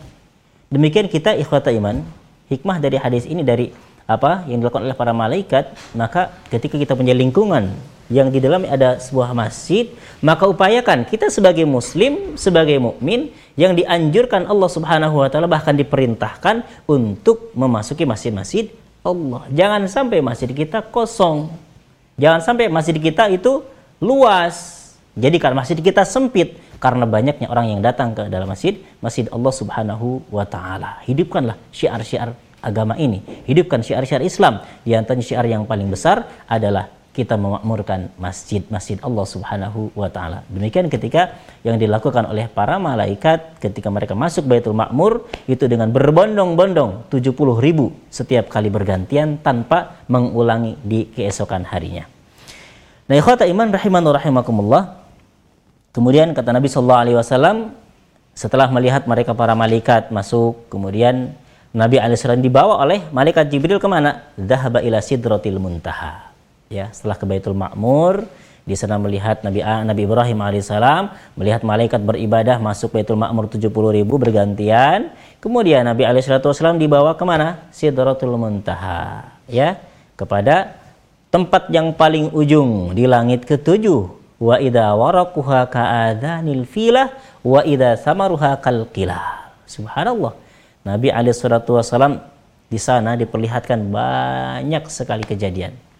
Demikian kita ikhwata iman hikmah dari hadis ini dari apa yang dilakukan oleh para malaikat maka ketika kita punya lingkungan yang di dalamnya ada sebuah masjid maka upayakan kita sebagai muslim sebagai mukmin yang dianjurkan Allah Subhanahu wa taala bahkan diperintahkan untuk memasuki masjid-masjid Allah jangan sampai masjid kita kosong jangan sampai masjid kita itu luas jadi kalau masjid kita sempit karena banyaknya orang yang datang ke dalam masjid masjid Allah Subhanahu wa taala hidupkanlah syiar-syiar agama ini. Hidupkan syiar-syiar Islam. Di antaranya syiar yang paling besar adalah kita memakmurkan masjid-masjid Allah Subhanahu wa taala. Demikian ketika yang dilakukan oleh para malaikat ketika mereka masuk Baitul Makmur itu dengan berbondong-bondong 70 ribu setiap kali bergantian tanpa mengulangi di keesokan harinya. Nah, ikhwata iman rahiman rahimakumullah. Kemudian kata Nabi sallallahu alaihi wasallam setelah melihat mereka para malaikat masuk kemudian Nabi alaihissalam dibawa oleh malaikat Jibril ke mana? Dahaba ila sidratil muntaha. Ya, setelah ke Baitul Ma'mur, di sana melihat Nabi Nabi Ibrahim alaihissalam melihat malaikat beribadah masuk Baitul Ma'mur 70 ribu bergantian. Kemudian Nabi alaihissalam dibawa ke mana? Sidratul muntaha. Ya, kepada tempat yang paling ujung di langit ketujuh. Wa idza waraquha ka'adanil filah wa idza samaruha kalqilah. Subhanallah Nabi Wasallam di sana diperlihatkan banyak sekali kejadian.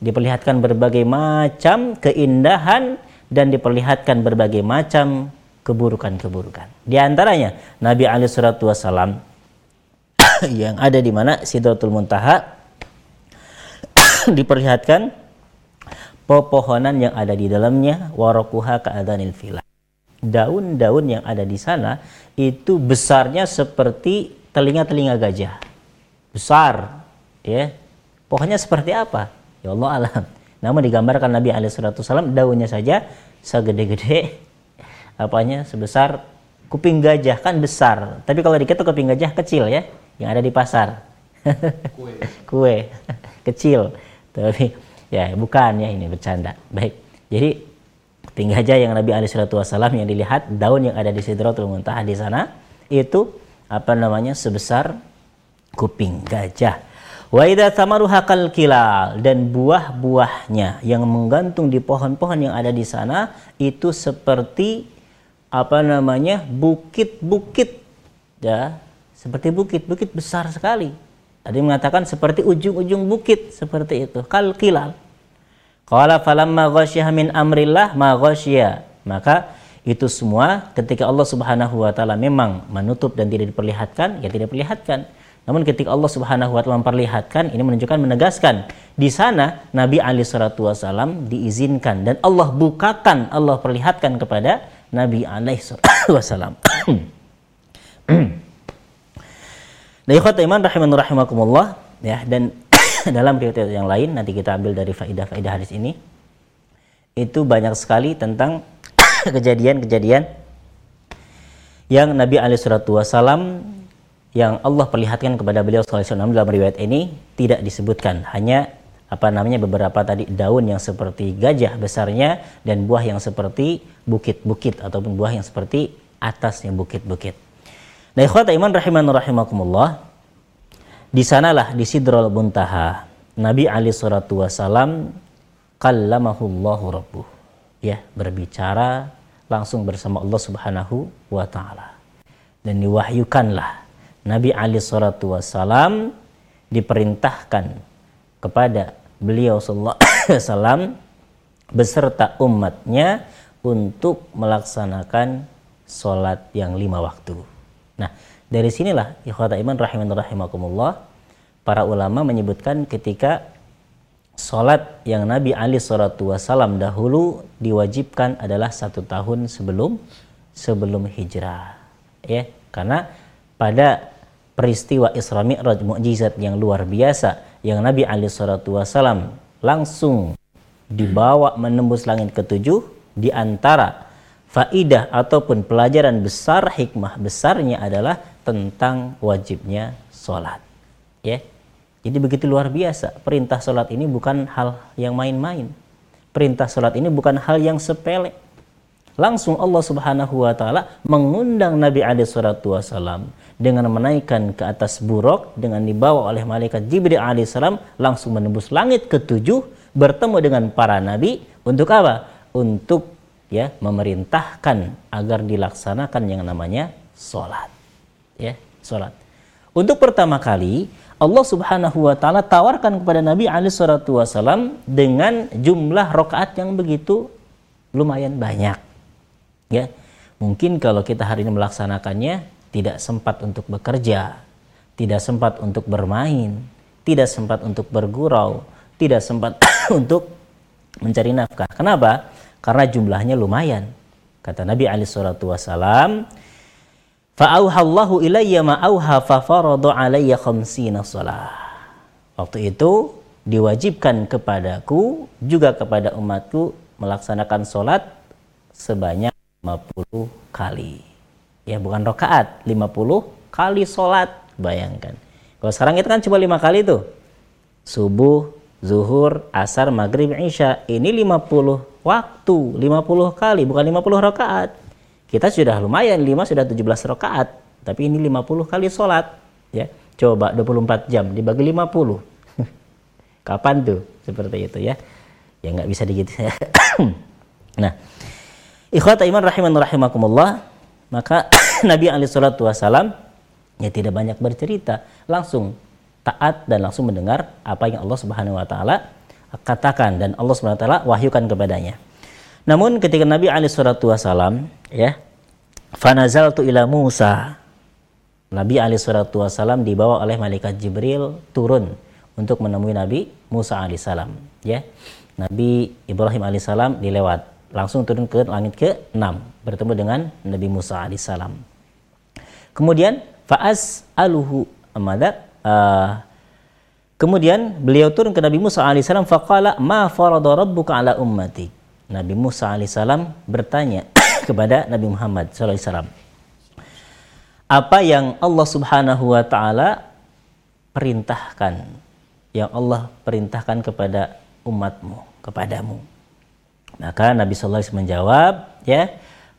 Diperlihatkan berbagai macam keindahan dan diperlihatkan berbagai macam keburukan-keburukan. Di antaranya Nabi Wasallam yang ada di mana Sidratul Muntaha diperlihatkan pepohonan yang ada di dalamnya warakuha ka'adanil filah daun-daun yang ada di sana itu besarnya seperti telinga-telinga gajah. Besar, ya. Pohonnya seperti apa? Ya Allah alam. Namun digambarkan Nabi Alaihissalam daunnya saja segede-gede apanya sebesar kuping gajah kan besar. Tapi kalau dikit kuping gajah kecil ya, yang ada di pasar. Kue. Kue kecil. Tapi ya bukan ya ini bercanda. Baik. Jadi Tinggi aja yang Nabi Wasallam yang dilihat daun yang ada di Sidratul Muntaha di sana itu apa namanya sebesar kuping gajah. Wa idza thamaruha kilal dan buah-buahnya yang menggantung di pohon-pohon yang ada di sana itu seperti apa namanya bukit-bukit ya seperti bukit-bukit besar sekali. Tadi mengatakan seperti ujung-ujung bukit seperti itu kal kilal Qala falamma ghasyiha min amrillah ma. Maka itu semua ketika Allah Subhanahu wa taala memang menutup dan tidak diperlihatkan, ya tidak diperlihatkan. Namun ketika Allah Subhanahu wa taala memperlihatkan, ini menunjukkan menegaskan di sana Nabi Ali salatu wasallam diizinkan dan Allah bukakan, Allah perlihatkan kepada Nabi alaihi wasallam. Nah, ikhwat iman rahiman rahimakumullah ya dan dalam riwayat yang lain nanti kita ambil dari faidah-faidah hadis ini itu banyak sekali tentang kejadian-kejadian yang Nabi Wasallam yang Allah perlihatkan kepada beliau SAW dalam riwayat ini tidak disebutkan. Hanya apa namanya beberapa tadi daun yang seperti gajah besarnya dan buah yang seperti bukit-bukit ataupun buah yang seperti atasnya bukit-bukit. Nah, ikhwata iman rahiman rahimakumullah di sanalah di Sidrul Muntaha Nabi Ali Shallallahu Wasallam kallamahullahu rabbuh. Ya berbicara langsung bersama Allah Subhanahu wa taala. Dan diwahyukanlah Nabi Ali Shallallahu Wasallam diperintahkan kepada beliau Wasallam beserta umatnya untuk melaksanakan sholat yang lima waktu. Nah, dari sinilah ikhwata iman rahiman rahimakumullah para ulama menyebutkan ketika sholat yang Nabi Ali Shallallahu Wasallam dahulu diwajibkan adalah satu tahun sebelum sebelum hijrah, ya karena pada peristiwa Isra Mi'raj mukjizat yang luar biasa yang Nabi Ali Shallallahu Wasallam langsung dibawa menembus langit ketujuh di antara faidah ataupun pelajaran besar hikmah besarnya adalah tentang wajibnya sholat ya. Jadi begitu luar biasa perintah sholat ini bukan hal yang main-main. Perintah sholat ini bukan hal yang sepele langsung Allah subhanahu wa ta'ala mengundang Nabi alaihi salatu wasalam dengan menaikkan ke atas buruk dengan dibawa oleh malaikat Jibril alaihissalam langsung menembus langit ketujuh bertemu dengan para nabi untuk apa? Untuk ya memerintahkan agar dilaksanakan yang namanya sholat ya sholat untuk pertama kali Allah subhanahu wa ta'ala tawarkan kepada Nabi alaihi salatu wasalam dengan jumlah rokaat yang begitu lumayan banyak ya mungkin kalau kita hari ini melaksanakannya tidak sempat untuk bekerja tidak sempat untuk bermain tidak sempat untuk bergurau tidak sempat untuk mencari nafkah kenapa karena jumlahnya lumayan. Kata Nabi alaihi salatu wasalam, "Fa'auhallahu ilayya ma auha fa farada alayya khamsina shalah." Waktu itu diwajibkan kepadaku juga kepada umatku melaksanakan sholat sebanyak 50 kali. Ya bukan rokaat, 50 kali sholat. Bayangkan. Kalau sekarang kita kan cuma lima kali tuh. Subuh, zuhur, asar, maghrib, isya. Ini 50 waktu 50 kali bukan 50 rakaat kita sudah lumayan 5 sudah 17 rakaat tapi ini 50 kali sholat ya coba 24 jam dibagi 50 kapan tuh seperti itu ya ya nggak bisa digitu nah ikhwata iman rahiman rahimakumullah maka Nabi alaihi salatu wasalam ya tidak banyak bercerita langsung taat dan langsung mendengar apa yang Allah Subhanahu wa taala katakan dan Allah SWT wahyukan kepadanya. Namun ketika Nabi alaihi salatu wasalam ya fanazaltu ila Musa Nabi alaihi salatu wasalam dibawa oleh malaikat Jibril turun untuk menemui Nabi Musa alaihissalam ya. Nabi Ibrahim alaihissalam dilewat langsung turun ke langit ke-6 bertemu dengan Nabi Musa alaihissalam. Kemudian faas aluhu amada uh, Kemudian beliau turun ke Nabi Musa alaihissalam faqala ma farada rabbuka ala ummati. Nabi Musa alaihissalam bertanya kepada Nabi Muhammad sallallahu Apa yang Allah Subhanahu wa taala perintahkan yang Allah perintahkan kepada umatmu, kepadamu. Maka Nabi sallallahu alaihi menjawab, ya,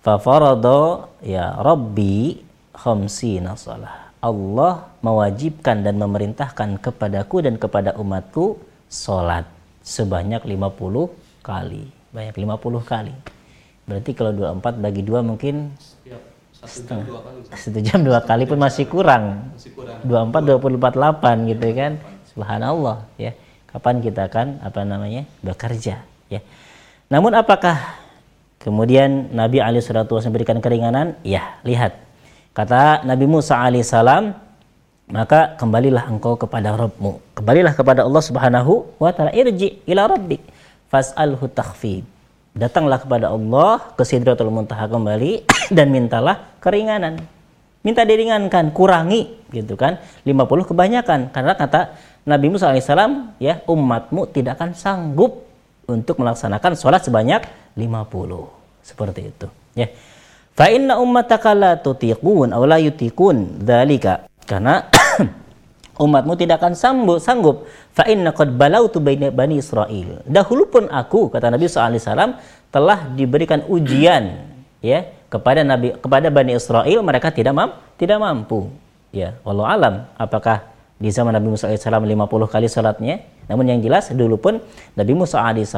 fa farada ya rabbi khamsina salah. Allah mewajibkan dan memerintahkan kepadaku dan kepada umatku sholat sebanyak 50 kali. Banyak 50 kali. Berarti kalau 24 bagi 2 mungkin satu jam dua kali. Satu jam dua kali pun masih kurang. Masih kurang. 24 24 8 gitu kan. Subhanallah ya. Kapan kita akan apa namanya? bekerja ya. Namun apakah kemudian Nabi Ali Shallallahu memberikan keringanan? Ya, lihat Kata Nabi Musa alaihissalam, maka kembalilah engkau kepada Rabbmu. Kembalilah kepada Allah Subhanahu wa taala. Irji ila rabbik fas'alhu takhfid. Datanglah kepada Allah ke Sidratul Muntaha kembali dan mintalah keringanan. Minta diringankan, kurangi gitu kan. 50 kebanyakan karena kata Nabi Musa alaihissalam ya umatmu tidak akan sanggup untuk melaksanakan sholat sebanyak 50. Seperti itu ya. Fa inna ummataka la tutiqun aw la yutiqun dzalika. Karena umatmu tidak akan sanggup sanggup fa inna qad balautu baina bani Israil. Dahulu pun aku kata Nabi SAW telah diberikan ujian ya kepada Nabi kepada Bani Israel mereka tidak mampu tidak mampu. Ya, wallahu alam apakah di zaman Nabi Musa AS 50 kali salatnya. Namun yang jelas dulu pun Nabi Musa AS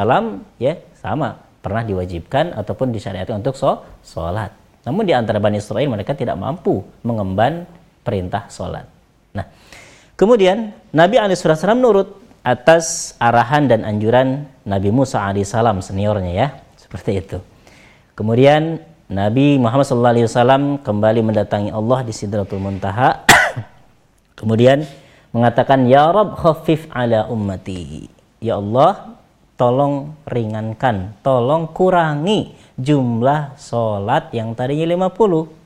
ya sama. Pernah diwajibkan ataupun disyariatkan untuk sholat. Namun di antara Bani Israel mereka tidak mampu mengemban perintah sholat. Nah, kemudian Nabi SAW nurut atas arahan dan anjuran Nabi Musa alaihissalam seniornya ya. Seperti itu. Kemudian Nabi Muhammad SAW kembali mendatangi Allah di Sidratul Muntaha. Kemudian mengatakan ya Rob khafif ala ummati. Ya Allah tolong ringankan tolong kurangi jumlah sholat yang tadinya 50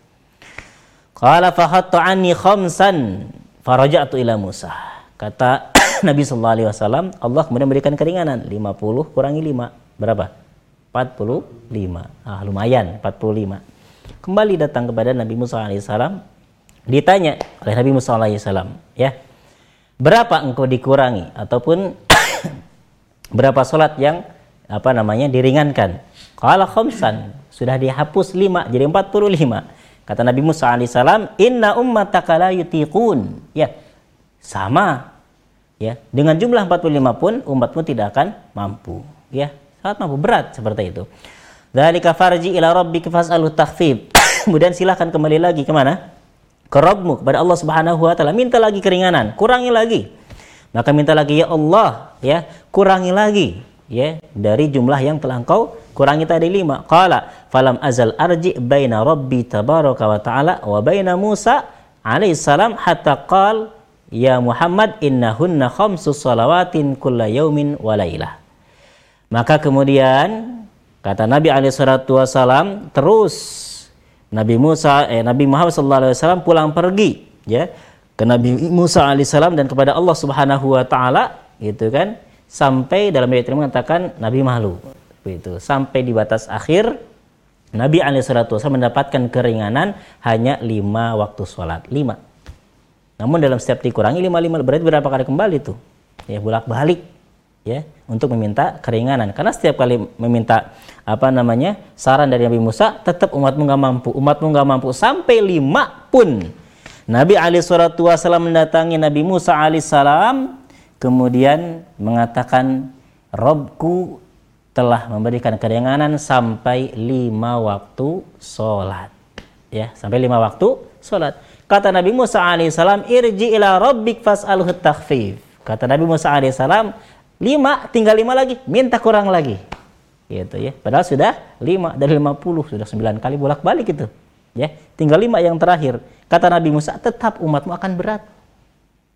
Qala fahattu anni khamsan faraja'tu ila Musa. Kata Nabi Sallallahu Alaihi Wasallam Allah kemudian memberikan keringanan 50 kurangi 5 berapa? 45 ah lumayan 45 kembali datang kepada Nabi Musa alaihissalam ditanya oleh Nabi Musa alaihissalam ya berapa engkau dikurangi? Ataupun berapa sholat yang apa namanya diringankan? Kalau khamsan sudah dihapus 5 jadi 45 kata Nabi Musa alaihissalam inna ummataka yutiqun. Ya sama. Ya dengan jumlah 45 pun umatmu tidak akan mampu. Ya sangat mampu berat seperti itu. Dzalika farji ila rabbika fas'alu takhfif. Kemudian silahkan kembali lagi ke mana ke kepada Allah Subhanahu wa taala. Minta lagi keringanan kurangi lagi. Maka minta lagi ya Allah ya kurangi lagi ya dari jumlah yang telah engkau kurangi tadi lima. Qala falam azal arji baina rabbi tabaraka wa taala wa baina Musa alaihissalam hatta qala Ya Muhammad innahunna khamsu salawatin kulla yaumin walailah. Maka kemudian kata Nabi alaihi salatu wasalam terus Nabi Musa eh Nabi Muhammad sallallahu alaihi wasallam pulang pergi ya ke Nabi Musa alaihissalam dan kepada Allah Subhanahu wa taala gitu kan sampai dalam ayat ini mengatakan Nabi malu itu sampai di batas akhir Nabi alaihissalatu mendapatkan keringanan hanya lima waktu sholat lima. Namun dalam setiap dikurangi 55 berarti berapa kali kembali tuh? Ya bolak-balik ya untuk meminta keringanan. Karena setiap kali meminta apa namanya saran dari Nabi Musa, tetap umatmu nggak mampu, umatmu nggak mampu sampai lima pun. Nabi Ali Shallallahu Wasallam mendatangi Nabi Musa alaihissalam, kemudian mengatakan, Robku telah memberikan keringanan sampai lima waktu sholat. Ya, sampai lima waktu sholat. Kata Nabi Musa alaihissalam, irji ila rabbik fas'alhu takhfif. Kata Nabi Musa alaihissalam, lima, tinggal lima lagi, minta kurang lagi. Gitu ya. Padahal sudah lima dari lima puluh, sudah sembilan kali bolak-balik itu. Ya, tinggal lima yang terakhir. Kata Nabi Musa, tetap umatmu akan berat.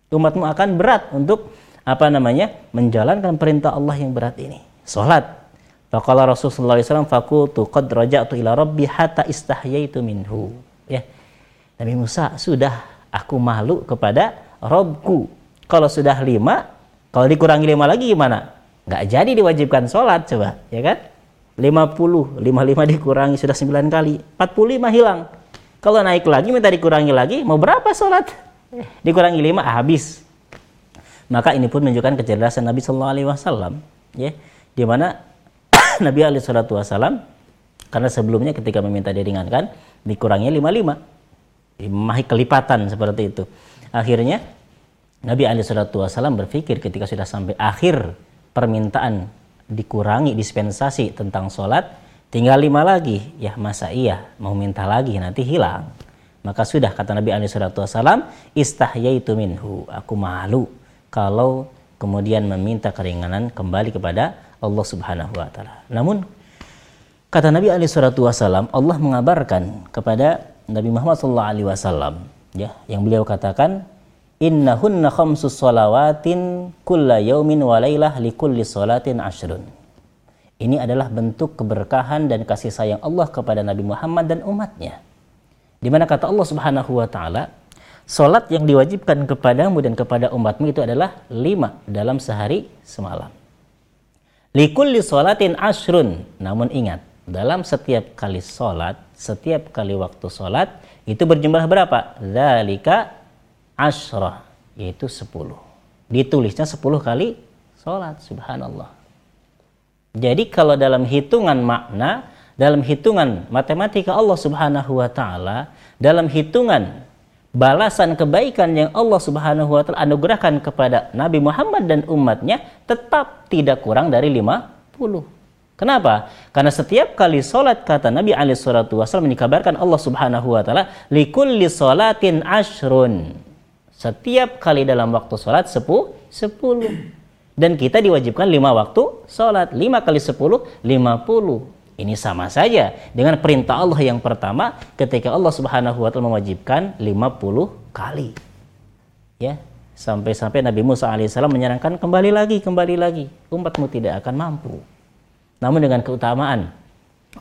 Umatmu akan berat untuk apa namanya menjalankan perintah Allah yang berat ini. Salat. Faqala Rasulullah SAW, fakultu qad raja'tu ila rabbi hatta istahyaitu minhu. Ya Nabi Musa, sudah aku malu kepada Robku. Kalau sudah lima, kalau dikurangi lima lagi gimana? Nggak jadi diwajibkan sholat coba, ya kan? 50, 55 dikurangi sudah 9 kali, 45 hilang. Kalau naik lagi minta dikurangi lagi, mau berapa sholat? Dikurangi 5 ah, habis. Maka ini pun menunjukkan kecerdasan Nabi Shallallahu Alaihi Wasallam, ya, di mana Nabi Alaihi Wasallam karena sebelumnya ketika meminta diringankan dikurangi 55 memahi kelipatan seperti itu. Akhirnya Nabi Ali Shallallahu Wasallam berpikir ketika sudah sampai akhir permintaan dikurangi dispensasi tentang sholat, tinggal lima lagi. Ya masa iya mau minta lagi nanti hilang. Maka sudah kata Nabi Ali Shallallahu Wasallam, istahyaitu minhu. Aku malu kalau kemudian meminta keringanan kembali kepada Allah Subhanahu Wa Taala. Namun kata Nabi Ali Shallallahu Wasallam, Allah mengabarkan kepada Nabi Muhammad sallallahu alaihi wasallam ya yang beliau katakan innahunna khamsus salawatin kulla yaumin wa lailah likulli salatin ashrun. Ini adalah bentuk keberkahan dan kasih sayang Allah kepada Nabi Muhammad dan umatnya. Di mana kata Allah Subhanahu wa taala salat yang diwajibkan kepadamu dan kepada umatmu itu adalah lima dalam sehari semalam. Likulli salatin ashrun. Namun ingat dalam setiap kali sholat, setiap kali waktu sholat, itu berjumlah berapa? Zalika ashrah, yaitu 10. Ditulisnya 10 kali sholat, subhanallah. Jadi kalau dalam hitungan makna, dalam hitungan matematika Allah subhanahu wa ta'ala, dalam hitungan balasan kebaikan yang Allah subhanahu wa ta'ala anugerahkan kepada Nabi Muhammad dan umatnya, tetap tidak kurang dari 50. Kenapa? Karena setiap kali sholat kata Nabi alaihi salatu wasallam dikabarkan Allah Subhanahu wa taala likulli sholatin ashrun. Setiap kali dalam waktu sholat sepu, sepuluh. Dan kita diwajibkan lima waktu sholat. Lima kali sepuluh, lima puluh. Ini sama saja dengan perintah Allah yang pertama ketika Allah Subhanahu wa taala mewajibkan 50 kali. Ya, sampai-sampai Nabi Musa alaihissalam menyarankan kembali lagi, kembali lagi. Umatmu tidak akan mampu. Namun dengan keutamaan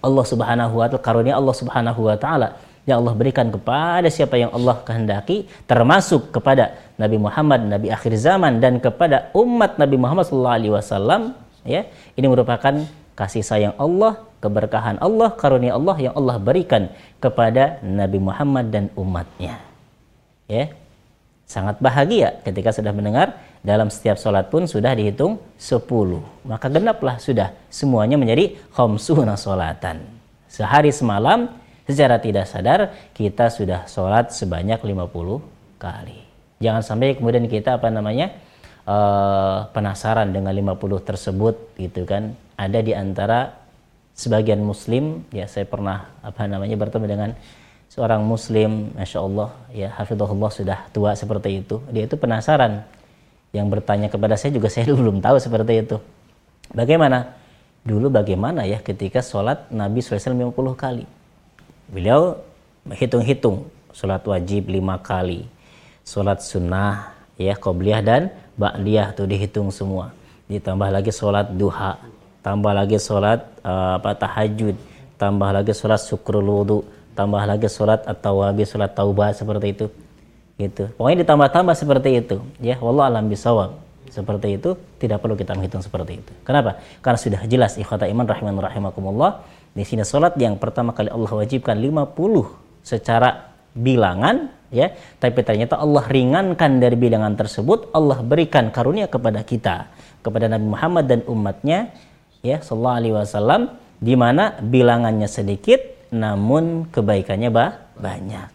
Allah Subhanahu wa taala karunia Allah Subhanahu wa taala yang Allah berikan kepada siapa yang Allah kehendaki termasuk kepada Nabi Muhammad Nabi akhir zaman dan kepada umat Nabi Muhammad sallallahu alaihi wasallam ya. Ini merupakan kasih sayang Allah keberkahan Allah karunia Allah yang Allah berikan kepada Nabi Muhammad dan umatnya ya. Sangat bahagia ketika sudah mendengar dalam setiap sholat pun sudah dihitung 10 maka genaplah sudah semuanya menjadi khamsuna sholatan sehari semalam secara tidak sadar kita sudah sholat sebanyak 50 kali. Jangan sampai kemudian kita apa namanya uh, penasaran dengan 50 tersebut gitu kan. Ada di antara sebagian muslim ya saya pernah apa namanya bertemu dengan seorang muslim Masya Allah ya hafidhullah sudah tua seperti itu. Dia itu penasaran. Yang bertanya kepada saya juga saya belum tahu seperti itu. Bagaimana? Dulu bagaimana ya ketika sholat Nabi SAW 50 kali beliau menghitung-hitung sholat wajib lima kali. Sholat sunnah ya qobliyah dan ba'diyah tuh dihitung semua. Ditambah lagi sholat duha tambah lagi sholat uh, apa tahajud tambah lagi sholat syukrul wudu tambah lagi sholat atau wabi sholat taubah seperti itu. Gitu. Pokoknya ditambah-tambah seperti itu ya. Wallah alam bisawab seperti itu tidak perlu kita menghitung seperti itu. Kenapa? Karena sudah jelas ikhwata iman rahiman rahimakumullah di sini sholat yang pertama kali Allah wajibkan 50 secara bilangan ya, tapi ternyata Allah ringankan dari bilangan tersebut, Allah berikan karunia kepada kita, kepada Nabi Muhammad dan umatnya ya sallallahu alaihi wasallam di mana bilangannya sedikit namun kebaikannya bah, banyak.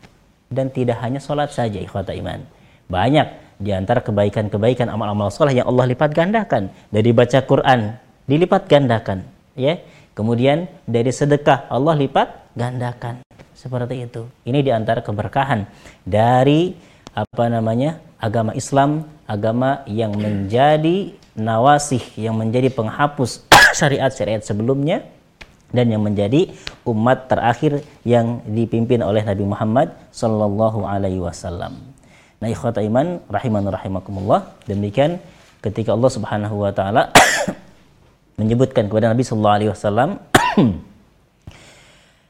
Dan tidak hanya sholat saja ikhwata iman. Banyak di antara kebaikan-kebaikan amal-amal sholat yang Allah lipat gandakan. Dari baca Quran dilipat gandakan. Ya, Kemudian dari sedekah Allah lipat gandakan. Seperti itu. Ini di antara keberkahan dari apa namanya agama Islam, agama yang menjadi nawasih, yang menjadi penghapus syariat-syariat sebelumnya dan yang menjadi umat terakhir yang dipimpin oleh Nabi Muhammad Sallallahu Alaihi Wasallam. Nah, ikhwata iman, rahiman rahimakumullah. Demikian ketika Allah Subhanahu Wa Taala menyebutkan kepada Nabi Shallallahu Alaihi Wasallam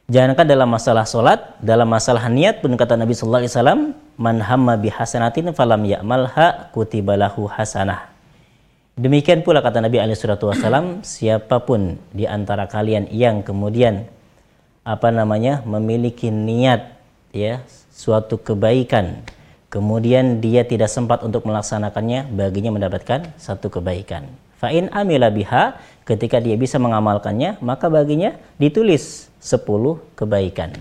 Jangankan dalam masalah solat, dalam masalah niat pun kata Nabi Sallallahu Alaihi Wasallam, man hamma bihasanatin falam ya'malha kutibalahu hasanah. Demikian pula kata Nabi Alaihi Wasallam, siapa pun di antara kalian yang kemudian apa namanya memiliki niat ya suatu kebaikan, kemudian dia tidak sempat untuk melaksanakannya, baginya mendapatkan satu kebaikan. Fa'in amila biha, ketika dia bisa mengamalkannya, maka baginya ditulis 10 kebaikan.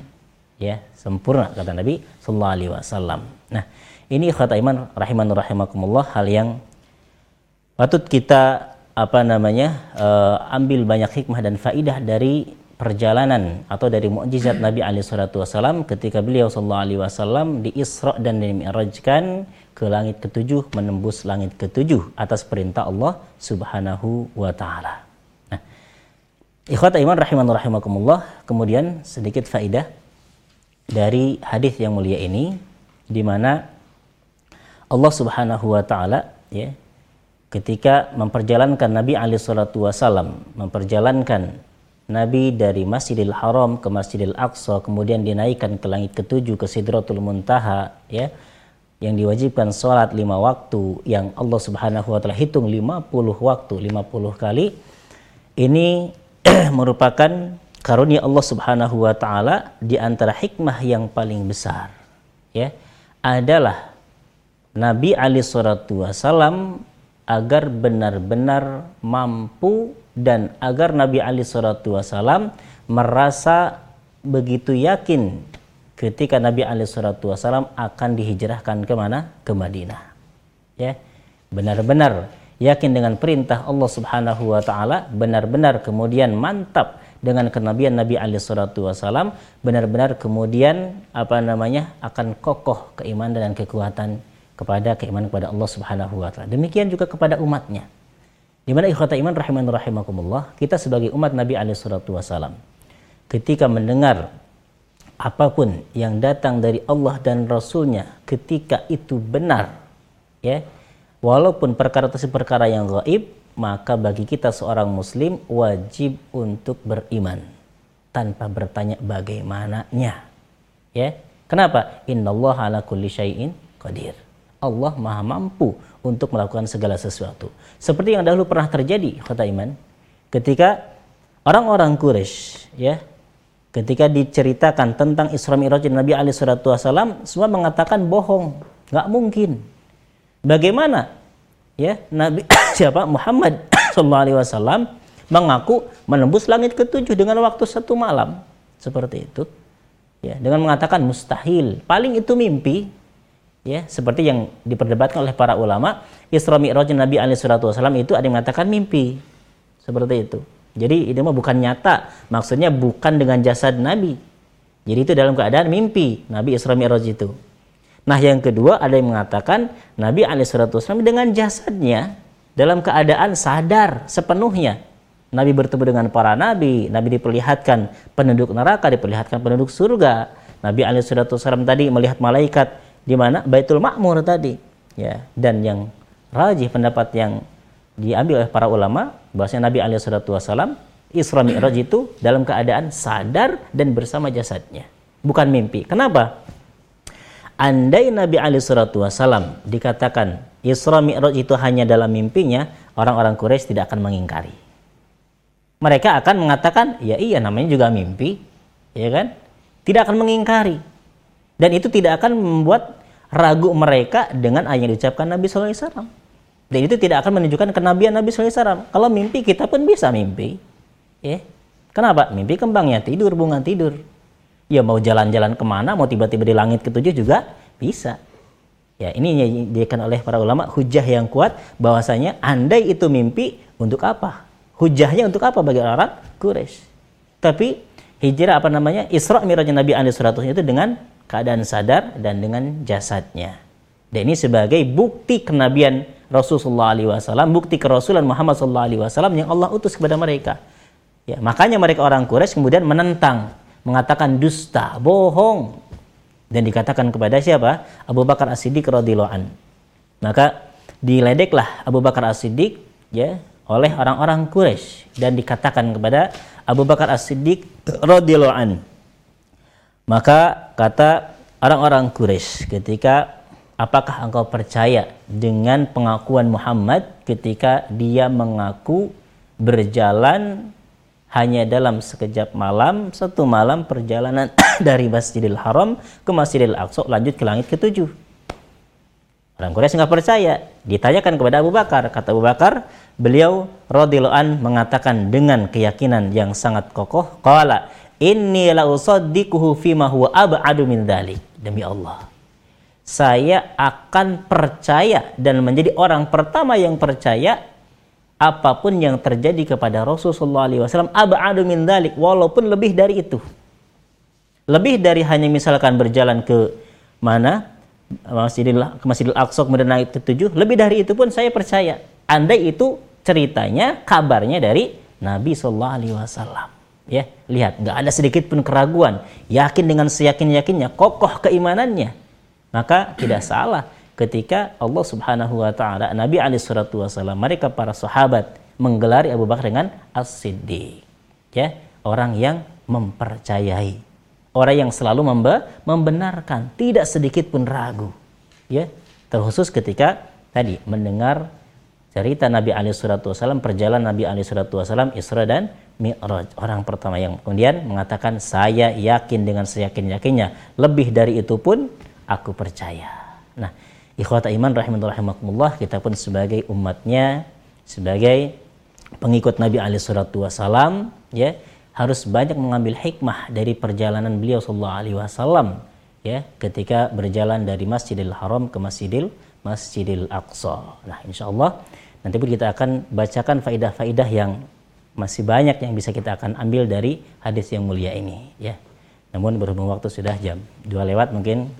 Ya, sempurna kata Nabi sallallahu alaihi wasallam. Nah, ini kata iman rahiman rahimakumullah hal yang patut kita apa namanya uh, ambil banyak hikmah dan faidah dari perjalanan atau dari mukjizat Nabi alaihi wasallam ketika beliau sallallahu alaihi wasallam di Isra dan dimi'rajkan ke langit ketujuh menembus langit ketujuh atas perintah Allah Subhanahu wa taala. Nah, ikhwata iman rahiman rahimakumullah, kemudian sedikit faidah dari hadis yang mulia ini di mana Allah Subhanahu wa taala ya ketika memperjalankan Nabi alaihi salatu wasallam memperjalankan Nabi dari Masjidil Haram ke Masjidil Aqsa kemudian dinaikkan ke langit ketujuh ke Sidratul Muntaha ya yang diwajibkan sholat lima waktu yang Allah subhanahu wa ta'ala hitung 50 waktu 50 kali. Ini merupakan karunia Allah subhanahu wa ta'ala di antara hikmah yang paling besar ya adalah Nabi Ali Shallallahu Wasallam agar benar-benar mampu dan agar Nabi Ali Shallallahu Wasallam merasa begitu yakin ketika Nabi Alaihissalam akan dihijrahkan ke mana? Ke Madinah. Ya, benar-benar yakin dengan perintah Allah Subhanahu Wa Taala, benar-benar kemudian mantap dengan kenabian Nabi Alaihissalam, benar-benar kemudian apa namanya akan kokoh keimanan dan kekuatan kepada keimanan kepada Allah Subhanahu Wa Taala. Demikian juga kepada umatnya. Di mana ikhwata iman rahiman rahimakumullah, kita sebagai umat Nabi alaihi salatu wasalam ketika mendengar apa pun yang datang dari Allah dan Rasulnya ketika itu benar ya walaupun perkara tersebut perkara yang gaib maka bagi kita seorang muslim wajib untuk beriman tanpa bertanya bagaimananya ya. Kenapa? Innallaha ala kulli syai'in qadir Allah maha mampu untuk melakukan segala sesuatu seperti yang dahulu pernah terjadi kata iman ketika orang-orang Quraisy ya ketika diceritakan tentang Isra Mi'raj Nabi alaihi salatu wasallam semua mengatakan bohong, nggak mungkin. Bagaimana? Ya, Nabi siapa Muhammad sallallahu alaihi wasallam mengaku menembus langit ketujuh dengan waktu satu malam. Seperti itu. Ya, dengan mengatakan mustahil. Paling itu mimpi. Ya, seperti yang diperdebatkan oleh para ulama, Isra Mi'raj Nabi alaihi salatu wasallam itu ada yang mengatakan mimpi. Seperti itu. Jadi ini mah bukan nyata, maksudnya bukan dengan jasad Nabi. Jadi itu dalam keadaan mimpi Nabi Isra Mi'raj itu. Nah yang kedua ada yang mengatakan Nabi Alaihissalam dengan jasadnya dalam keadaan sadar sepenuhnya. Nabi bertemu dengan para nabi, Nabi diperlihatkan penduduk neraka, diperlihatkan penduduk surga. Nabi Alaihissalam tadi melihat malaikat di mana? Baitul Makmur tadi. Ya, dan yang rajih pendapat yang diambil oleh para ulama bahwasanya Nabi Wasallam Isra Mi'raj itu dalam keadaan sadar dan bersama jasadnya. Bukan mimpi. Kenapa? Andai Nabi Wasallam dikatakan Isra Mi'raj itu hanya dalam mimpinya orang-orang Quraisy tidak akan mengingkari. Mereka akan mengatakan ya iya namanya juga mimpi. Ya kan? Tidak akan mengingkari dan itu tidak akan membuat ragu mereka dengan ayat yang diucapkan Nabi Wasallam dan itu tidak akan menunjukkan kenabian Nabi SAW. Kalau mimpi kita pun bisa mimpi. Ya. Kenapa? Mimpi kembangnya tidur, bunga tidur. Ya mau jalan-jalan ke mana, mau tiba-tiba di langit ketujuh juga bisa. Ya ini dijadikan oleh para ulama hujah yang kuat bahwasanya andai itu mimpi untuk apa? Hujahnya untuk apa bagi orang Quraisy? Tapi hijrah apa namanya Isra Mi'raj Nabi alaihi itu dengan keadaan sadar dan dengan jasadnya. Dan ini sebagai bukti kenabian Rasulullah SAW, bukti kerasulan Muhammad SAW yang Allah utus kepada mereka. Ya, makanya mereka orang Quraisy kemudian menentang, mengatakan dusta, bohong. Dan dikatakan kepada siapa? Abu Bakar As-Siddiq radhiyallahu. Maka diledeklah Abu Bakar As-Siddiq ya oleh orang-orang Quraisy dan dikatakan kepada Abu Bakar As-Siddiq radhiyallahu. Maka kata orang-orang Quraisy ketika apakah engkau percaya dengan pengakuan Muhammad ketika dia mengaku berjalan hanya dalam sekejap malam, satu malam perjalanan dari Masjidil Haram ke Masjidil Aqsa lanjut ke langit ketujuh. Orang Quraisy nggak percaya. Ditanyakan kepada Abu Bakar. Kata Abu Bakar, beliau radhiyallahu an mengatakan dengan keyakinan yang sangat kokoh, qala inni la usaddiquhu fima huwa ab'adu min dzalik. Demi Allah, saya akan percaya dan menjadi orang pertama yang percaya apa pun yang terjadi kepada Rasulullah SAW abadu min dalik walaupun lebih dari itu. Lebih dari hanya misalkan berjalan ke mana? Masjidil ke Masjidil Aqsa kemudian naik ke tujuh lebih dari itu pun saya percaya. Andai itu ceritanya kabarnya dari Nabi Shallallahu Alaihi Wasallam ya lihat nggak ada sedikit pun keraguan yakin dengan seyakin yakinnya kokoh keimanannya maka tidak salah ketika Allah Subhanahu wa taala Nabi alaihi salatu wasallam mereka para sahabat menggelari Abu Bakar dengan As-Siddiq. Ya, orang yang mempercayai. Orang yang selalu membenarkan, tidak sedikit pun ragu. Ya, terkhusus ketika tadi mendengar cerita Nabi alaihi salatu wasallam perjalanan Nabi alaihi salatu wasallam Isra dan Mi'raj. Orang pertama yang kemudian mengatakan saya yakin dengan seyakin-yakinnya. Lebih dari itu pun aku percaya. Nah, ikhwata iman rahimakumullah kita pun sebagai umatnya, sebagai pengikut Nabi salatu wasalam, ya, harus banyak mengambil hikmah dari perjalanan beliau sallallahu alaihi wasallam ya ketika berjalan dari Masjidil Haram ke Masjidil Masjidil Aqsa. Nah, insya Allah nanti pun kita akan bacakan faidah-faidah yang masih banyak yang bisa kita akan ambil dari hadis yang mulia ini ya. Namun berhubung waktu sudah jam dua lewat mungkin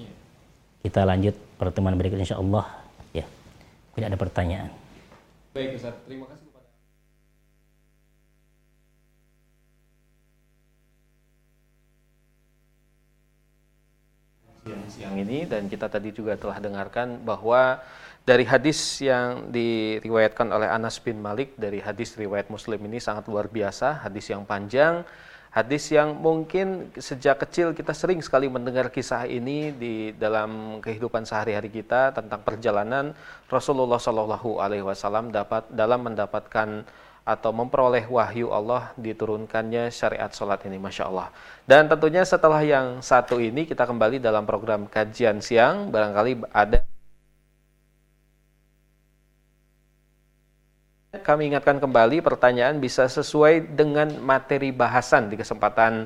kita lanjut pertemuan berikutnya insya Allah ya. Tidak ada pertanyaan. Baik Ustaz. Terima kasih kepada siang ini. Dan kita tadi juga telah dengarkan bahwa dari hadis yang diriwayatkan oleh Anas bin Malik dari hadis riwayat Muslim ini sangat luar biasa, hadis yang panjang, hadis yang mungkin sejak kecil kita sering sekali mendengar kisah ini di dalam kehidupan sehari-hari kita tentang perjalanan Rasulullah Shallallahu Alaihi Wasallam dapat dalam mendapatkan atau memperoleh wahyu Allah diturunkannya syariat sholat ini Masya Allah. Dan tentunya setelah yang satu ini kita kembali dalam program kajian siang. Barangkali ada kami ingatkan kembali pertanyaan bisa sesuai dengan materi bahasan di kesempatan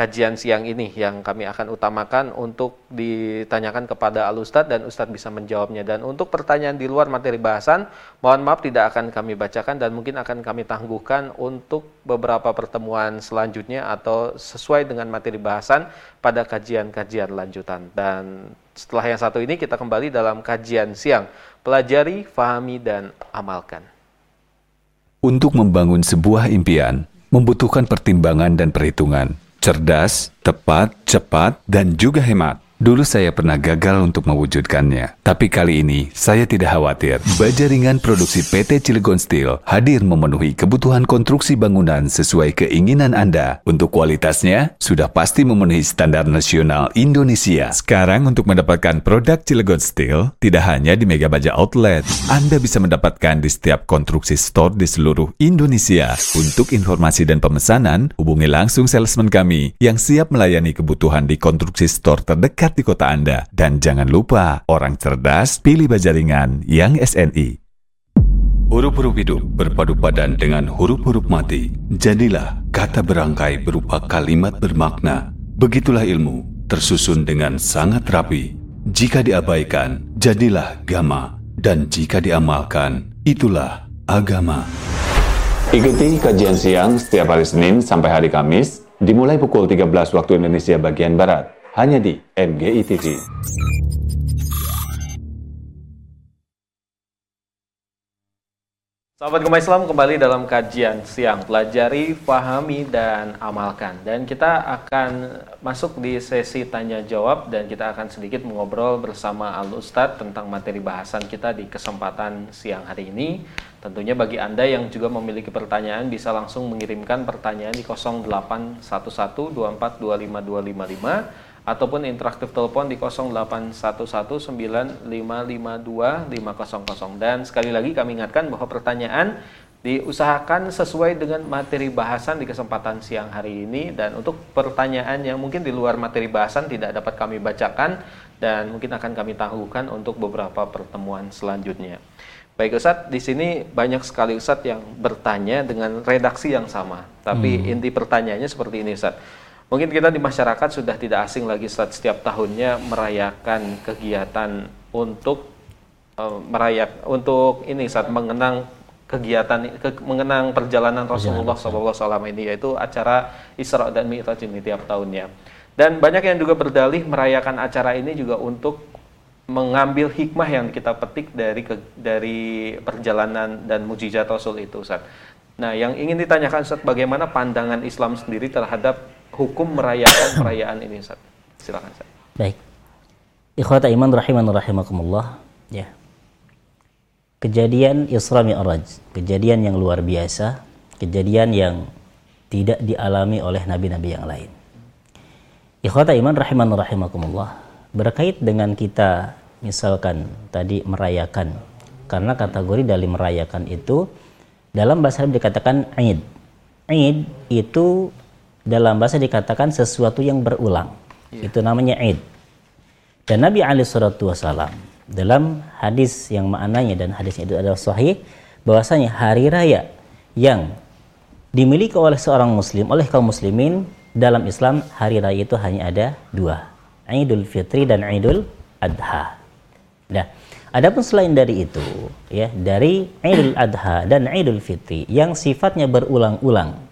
kajian siang ini yang kami akan utamakan untuk ditanyakan kepada Al Ustadz dan Ustadz bisa menjawabnya. Dan untuk pertanyaan di luar materi bahasan, mohon maaf tidak akan kami bacakan dan mungkin akan kami tangguhkan untuk beberapa pertemuan selanjutnya atau sesuai dengan materi bahasan pada kajian-kajian lanjutan. Dan setelah yang satu ini kita kembali dalam kajian siang. Pelajari, fahami, dan amalkan. Untuk membangun sebuah impian, membutuhkan pertimbangan dan perhitungan. Cerdas, tepat, cepat, dan juga hemat. Dulu saya pernah gagal untuk mewujudkannya. Tapi kali ini, saya tidak khawatir. Baja ringan produksi PT Cilegon Steel hadir memenuhi kebutuhan konstruksi bangunan sesuai keinginan Anda. Untuk kualitasnya, sudah pasti memenuhi standar nasional Indonesia. Sekarang untuk mendapatkan produk Cilegon Steel, tidak hanya di Mega Baja Outlet. Anda bisa mendapatkan di setiap konstruksi store di seluruh Indonesia. Untuk informasi dan pemesanan, hubungi langsung salesman kami yang siap melayani kebutuhan di konstruksi store terdekat di kota Anda. Dan jangan lupa, orang cerdas pilih bajaringan yang SNI. Huruf-huruf hidup berpadu padan dengan huruf-huruf mati. Jadilah kata berangkai berupa kalimat bermakna. Begitulah ilmu, tersusun dengan sangat rapi. Jika diabaikan, jadilah gama. Dan jika diamalkan, itulah agama. Ikuti kajian siang setiap hari Senin sampai hari Kamis, dimulai pukul 13 waktu Indonesia bagian Barat hanya di MGI TV. Sahabat Gemah Islam kembali dalam kajian siang pelajari, pahami dan amalkan. Dan kita akan masuk di sesi tanya jawab dan kita akan sedikit mengobrol bersama Al Ustadz tentang materi bahasan kita di kesempatan siang hari ini. Tentunya bagi Anda yang juga memiliki pertanyaan bisa langsung mengirimkan pertanyaan di 081124252555 ataupun interaktif telepon di 08119552 dan sekali lagi kami ingatkan bahwa pertanyaan diusahakan sesuai dengan materi bahasan di kesempatan siang hari ini dan untuk pertanyaan yang mungkin di luar materi bahasan tidak dapat kami bacakan dan mungkin akan kami tangguhkan untuk beberapa pertemuan selanjutnya. Baik Ustadz, di sini banyak sekali Ustadz yang bertanya dengan redaksi yang sama, tapi hmm. inti pertanyaannya seperti ini Ustadz Mungkin kita di masyarakat sudah tidak asing lagi saat setiap tahunnya merayakan kegiatan untuk uh, merayak untuk ini saat mengenang kegiatan ke, mengenang perjalanan Rasulullah SAW ini yaitu acara Isra dan Mi'raj ini tiap tahunnya. Dan banyak yang juga berdalih merayakan acara ini juga untuk mengambil hikmah yang kita petik dari ke, dari perjalanan dan mujizat Rasul itu Ustaz. Nah, yang ingin ditanyakan Ustaz bagaimana pandangan Islam sendiri terhadap hukum merayakan perayaan ini Ustaz? Silakan Ustaz. Baik. Ikhwata iman rahiman rahimakumullah. Ya. Kejadian Isra Mi'raj, kejadian yang luar biasa, kejadian yang tidak dialami oleh nabi-nabi yang lain. Ikhwata iman rahiman rahimakumullah. Berkait dengan kita misalkan tadi merayakan karena kategori dari merayakan itu dalam bahasa Arab dikatakan Eid. Eid itu dalam bahasa dikatakan sesuatu yang berulang. Yeah. Itu namanya Eid. Dan Nabi Ali Shallallahu Wasallam dalam hadis yang maknanya dan hadisnya itu adalah sahih bahwasanya hari raya yang dimiliki oleh seorang muslim oleh kaum muslimin dalam Islam hari raya itu hanya ada dua Idul Fitri dan Idul Adha. Nah, adapun selain dari itu ya dari Idul Adha dan Idul Fitri yang sifatnya berulang-ulang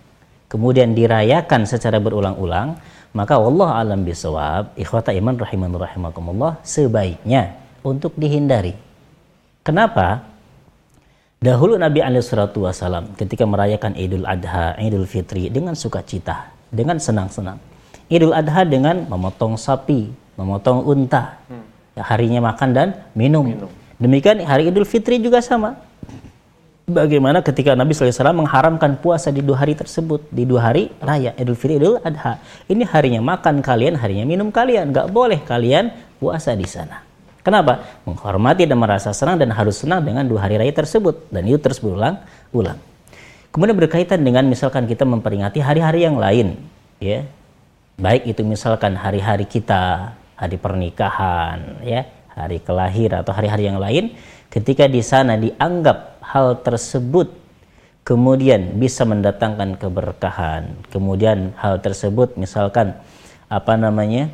kemudian dirayakan secara berulang-ulang, maka Allah alam bisawab, ikhwata iman rahiman rahimakumullah, sebaiknya untuk dihindari. Kenapa? Dahulu Nabi Wasallam ketika merayakan Idul Adha, Idul Fitri dengan sukacita, dengan senang-senang. Idul Adha dengan memotong sapi, memotong unta. Ya, harinya makan dan minum. minum. Demikian hari Idul Fitri juga sama. Bagaimana ketika Nabi SAW mengharamkan puasa di dua hari tersebut, di dua hari raya Idul Fitri Idul Adha. Ini harinya makan kalian, harinya minum kalian. Gak boleh kalian puasa di sana. Kenapa? Menghormati dan merasa senang dan harus senang dengan dua hari raya tersebut. Dan itu terus berulang-ulang. Kemudian berkaitan dengan misalkan kita memperingati hari-hari yang lain. ya Baik itu misalkan hari-hari kita, hari pernikahan, ya hari kelahiran atau hari-hari yang lain. Ketika di sana dianggap hal tersebut kemudian bisa mendatangkan keberkahan. Kemudian hal tersebut misalkan apa namanya?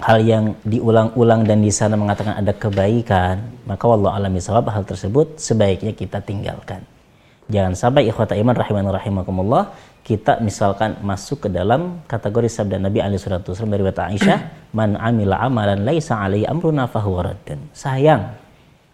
hal yang diulang-ulang dan di sana mengatakan ada kebaikan, maka wallahu alam bisawab hal tersebut sebaiknya kita tinggalkan. Jangan sampai ikhwata iman rahiman rahimakumullah kita misalkan masuk ke dalam kategori sabda Nabi alaihi salatu wasallam dari Aisyah, "Man amila amalan laisa alaihi amruna fahuwa Sayang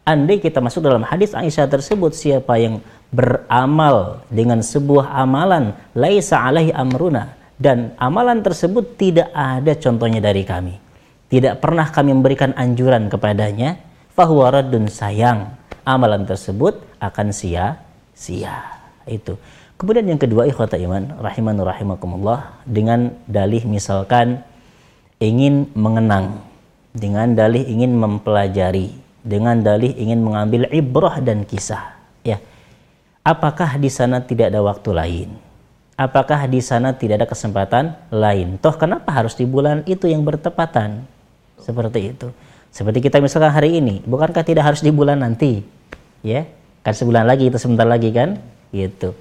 andai kita masuk dalam hadis Aisyah tersebut siapa yang beramal dengan sebuah amalan laisa alaihi amruna dan amalan tersebut tidak ada contohnya dari kami. Tidak pernah kami memberikan anjuran kepadanya fahuwa raddun sayang. Amalan tersebut akan sia-sia. Itu. Kemudian yang kedua ikhwata iman rahiman rahimakumullah dengan dalih misalkan ingin mengenang dengan dalih ingin mempelajari dengan dalih ingin mengambil ibrah dan kisah. Ya. Apakah di sana tidak ada waktu lain? Apakah di sana tidak ada kesempatan lain? Toh kenapa harus di bulan itu yang bertepatan? Seperti itu. Seperti kita misalkan hari ini, bukankah tidak harus di bulan nanti? Ya, kan sebulan lagi itu sebentar lagi kan? Gitu.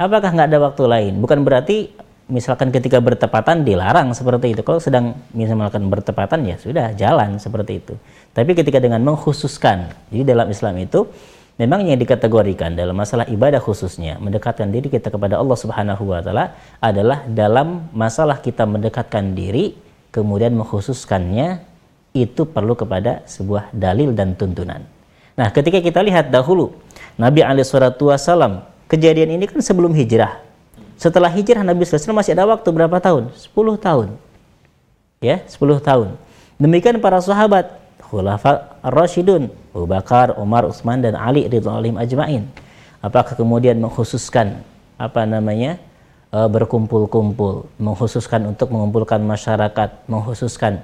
Apakah nggak ada waktu lain? Bukan berarti misalkan ketika bertepatan dilarang seperti itu. Kalau sedang misalkan bertepatan ya sudah jalan seperti itu. Tapi ketika dengan mengkhususkan, jadi dalam Islam itu memang yang dikategorikan dalam masalah ibadah khususnya mendekatkan diri kita kepada Allah Subhanahu wa taala adalah dalam masalah kita mendekatkan diri kemudian mengkhususkannya itu perlu kepada sebuah dalil dan tuntunan. Nah, ketika kita lihat dahulu Nabi alaihi wasallam kejadian ini kan sebelum hijrah setelah hijrah Nabi SAW masih ada waktu berapa tahun? 10 tahun. Ya, 10 tahun. Demikian para sahabat, khulafa ar-rasyidun, Abu Bakar, Umar, Utsman dan Ali radhiyallahu ajmain. Apakah kemudian mengkhususkan apa namanya? E, berkumpul-kumpul, mengkhususkan untuk mengumpulkan masyarakat, mengkhususkan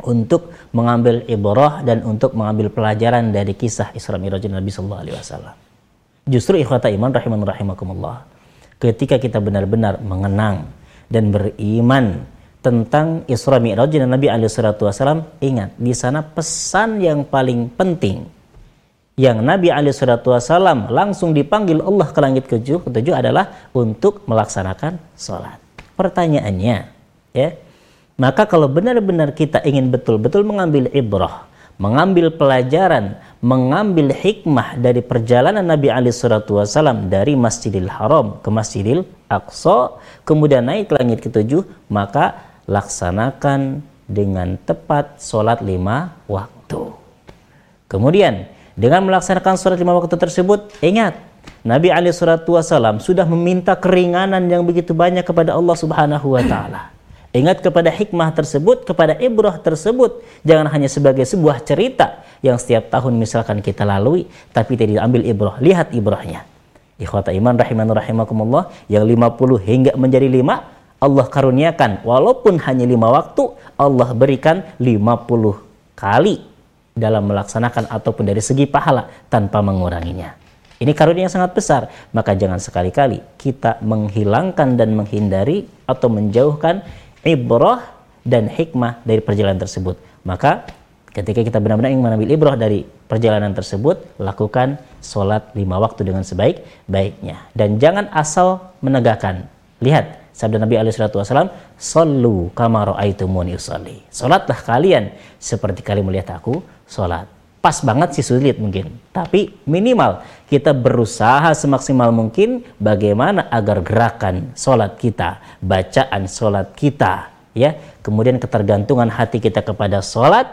untuk mengambil ibrah dan untuk mengambil pelajaran dari kisah Isra Mi'raj Nabi sallallahu alaihi wasallam. Justru ikhwata iman rahiman rahimakumullah ketika kita benar-benar mengenang dan beriman tentang Isra Mi'raj dan Nabi alaihi wasallam ingat di sana pesan yang paling penting yang Nabi alaihi wasallam langsung dipanggil Allah ke langit ketujuh, ketujuh adalah untuk melaksanakan sholat. Pertanyaannya, ya, maka kalau benar-benar kita ingin betul-betul mengambil ibrah, mengambil pelajaran mengambil hikmah dari perjalanan Nabi Ali Shallallahu Wasallam dari Masjidil Haram ke Masjidil Aqsa, kemudian naik ke langit ketujuh, maka laksanakan dengan tepat sholat lima waktu. Kemudian dengan melaksanakan sholat lima waktu tersebut, ingat Nabi Ali Shallallahu Wasallam sudah meminta keringanan yang begitu banyak kepada Allah Subhanahu Wa Taala. Ingat kepada hikmah tersebut, kepada ibrah tersebut. Jangan hanya sebagai sebuah cerita yang setiap tahun misalkan kita lalui, tapi tidak diambil ibrah. Lihat ibrahnya. Ikhwata iman rahiman rahimakumullah, yang 50 hingga menjadi 5, Allah karuniakan. Walaupun hanya 5 waktu, Allah berikan 50 kali dalam melaksanakan ataupun dari segi pahala tanpa menguranginya. Ini karunia yang sangat besar, maka jangan sekali-kali kita menghilangkan dan menghindari atau menjauhkan ibrah dan hikmah dari perjalanan tersebut. Maka ketika kita benar-benar ingin mengambil ibrah dari perjalanan tersebut, lakukan sholat lima waktu dengan sebaik-baiknya. Dan jangan asal menegakkan. Lihat, sabda Nabi SAW, Sallu kamaro aitumuni usalli. Sholatlah kalian seperti kalian melihat aku sholat. Pas banget sih sulit mungkin. Tapi minimal kita berusaha semaksimal mungkin bagaimana agar gerakan sholat kita, bacaan sholat kita, ya, kemudian ketergantungan hati kita kepada sholat,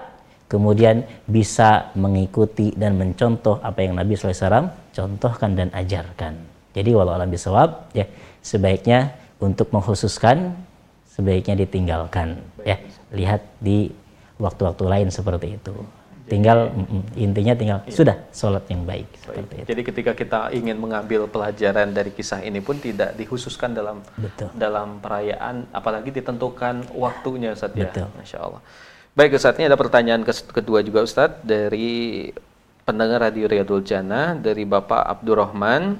kemudian bisa mengikuti dan mencontoh apa yang Nabi SAW contohkan dan ajarkan. Jadi walau alam bisawab, ya, sebaiknya untuk mengkhususkan, sebaiknya ditinggalkan. Ya, lihat di waktu-waktu lain seperti itu. Tinggal intinya tinggal iya. sudah sholat yang baik, baik. seperti itu. Jadi ketika kita ingin mengambil pelajaran dari kisah ini pun tidak dikhususkan dalam Betul. dalam perayaan, apalagi ditentukan waktunya Ustaz ya. Betul. Masya Allah. Baik Ustaz, ini ada pertanyaan kedua juga Ustaz dari pendengar Radio Riyadul Jannah dari Bapak Abdurrahman.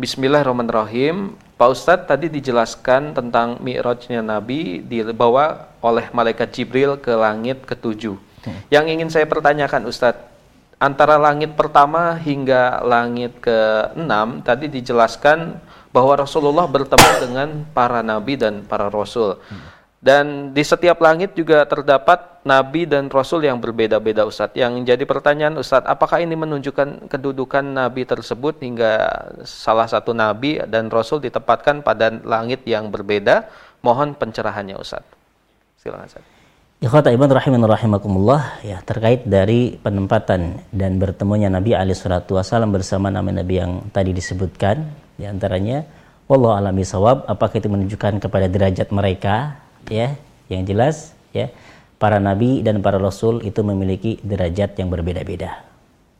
Bismillahirrahmanirrahim. Pak Ustadz tadi dijelaskan tentang mi'rajnya Nabi dibawa oleh malaikat Jibril ke langit ketujuh. Yang ingin saya pertanyakan Ustadz, antara langit pertama hingga langit ke-6 tadi dijelaskan bahwa Rasulullah bertemu dengan para nabi dan para rasul. Dan di setiap langit juga terdapat nabi dan rasul yang berbeda-beda Ustadz. Yang jadi pertanyaan Ustadz, apakah ini menunjukkan kedudukan nabi tersebut hingga salah satu nabi dan rasul ditempatkan pada langit yang berbeda? Mohon pencerahannya Ustadz. Silakan Ustadz. Ikhwata iban rahimin rahimakumullah ya terkait dari penempatan dan bertemunya Nabi Ali Shallallahu Wasallam bersama nama Nabi yang tadi disebutkan di antaranya Allah alami sawab apakah itu menunjukkan kepada derajat mereka ya. Yang jelas ya para nabi dan para rasul itu memiliki derajat yang berbeda-beda.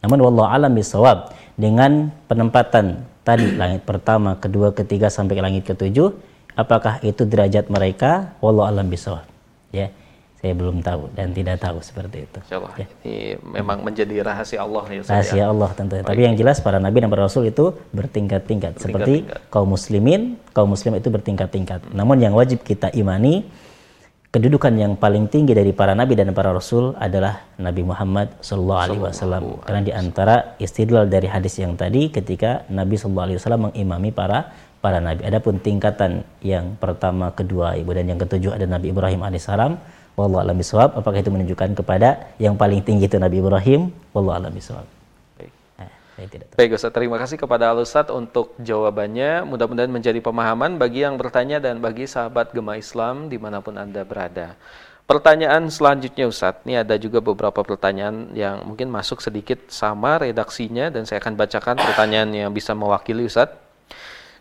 Namun wallahu alam bisawab dengan penempatan tadi langit pertama, kedua, ketiga sampai langit ketujuh apakah itu derajat mereka? Wallahu alam bisawab ya saya belum tahu dan tidak tahu seperti itu. Allah. Ya. Ini memang menjadi rahasia Allah ya. Rahasia ya. Allah tentunya. Tapi yang jelas para nabi dan para rasul itu bertingkat-tingkat. Seperti kaum muslimin, kaum muslim itu bertingkat-tingkat. Hmm. Namun yang wajib kita imani kedudukan yang paling tinggi dari para nabi dan para rasul adalah Nabi Muhammad Alaihi Wasallam. Karena di antara istidlal dari hadis yang tadi ketika Nabi Alaihi Wasallam mengimami para para nabi. Adapun tingkatan yang pertama, kedua, ibu dan yang ketujuh ada Nabi Ibrahim alaihissalam Wallahu alam bisawab. Apakah itu menunjukkan kepada yang paling tinggi itu Nabi Ibrahim? Wallahu alam bisawab. Baik. Nah, tidak tahu. Baik Ustaz, terima kasih kepada Al Ustaz untuk jawabannya. Mudah-mudahan menjadi pemahaman bagi yang bertanya dan bagi sahabat Gema Islam di mana pun Anda berada. Pertanyaan selanjutnya Ustadz, ini ada juga beberapa pertanyaan yang mungkin masuk sedikit sama redaksinya dan saya akan bacakan pertanyaan yang bisa mewakili Ustadz.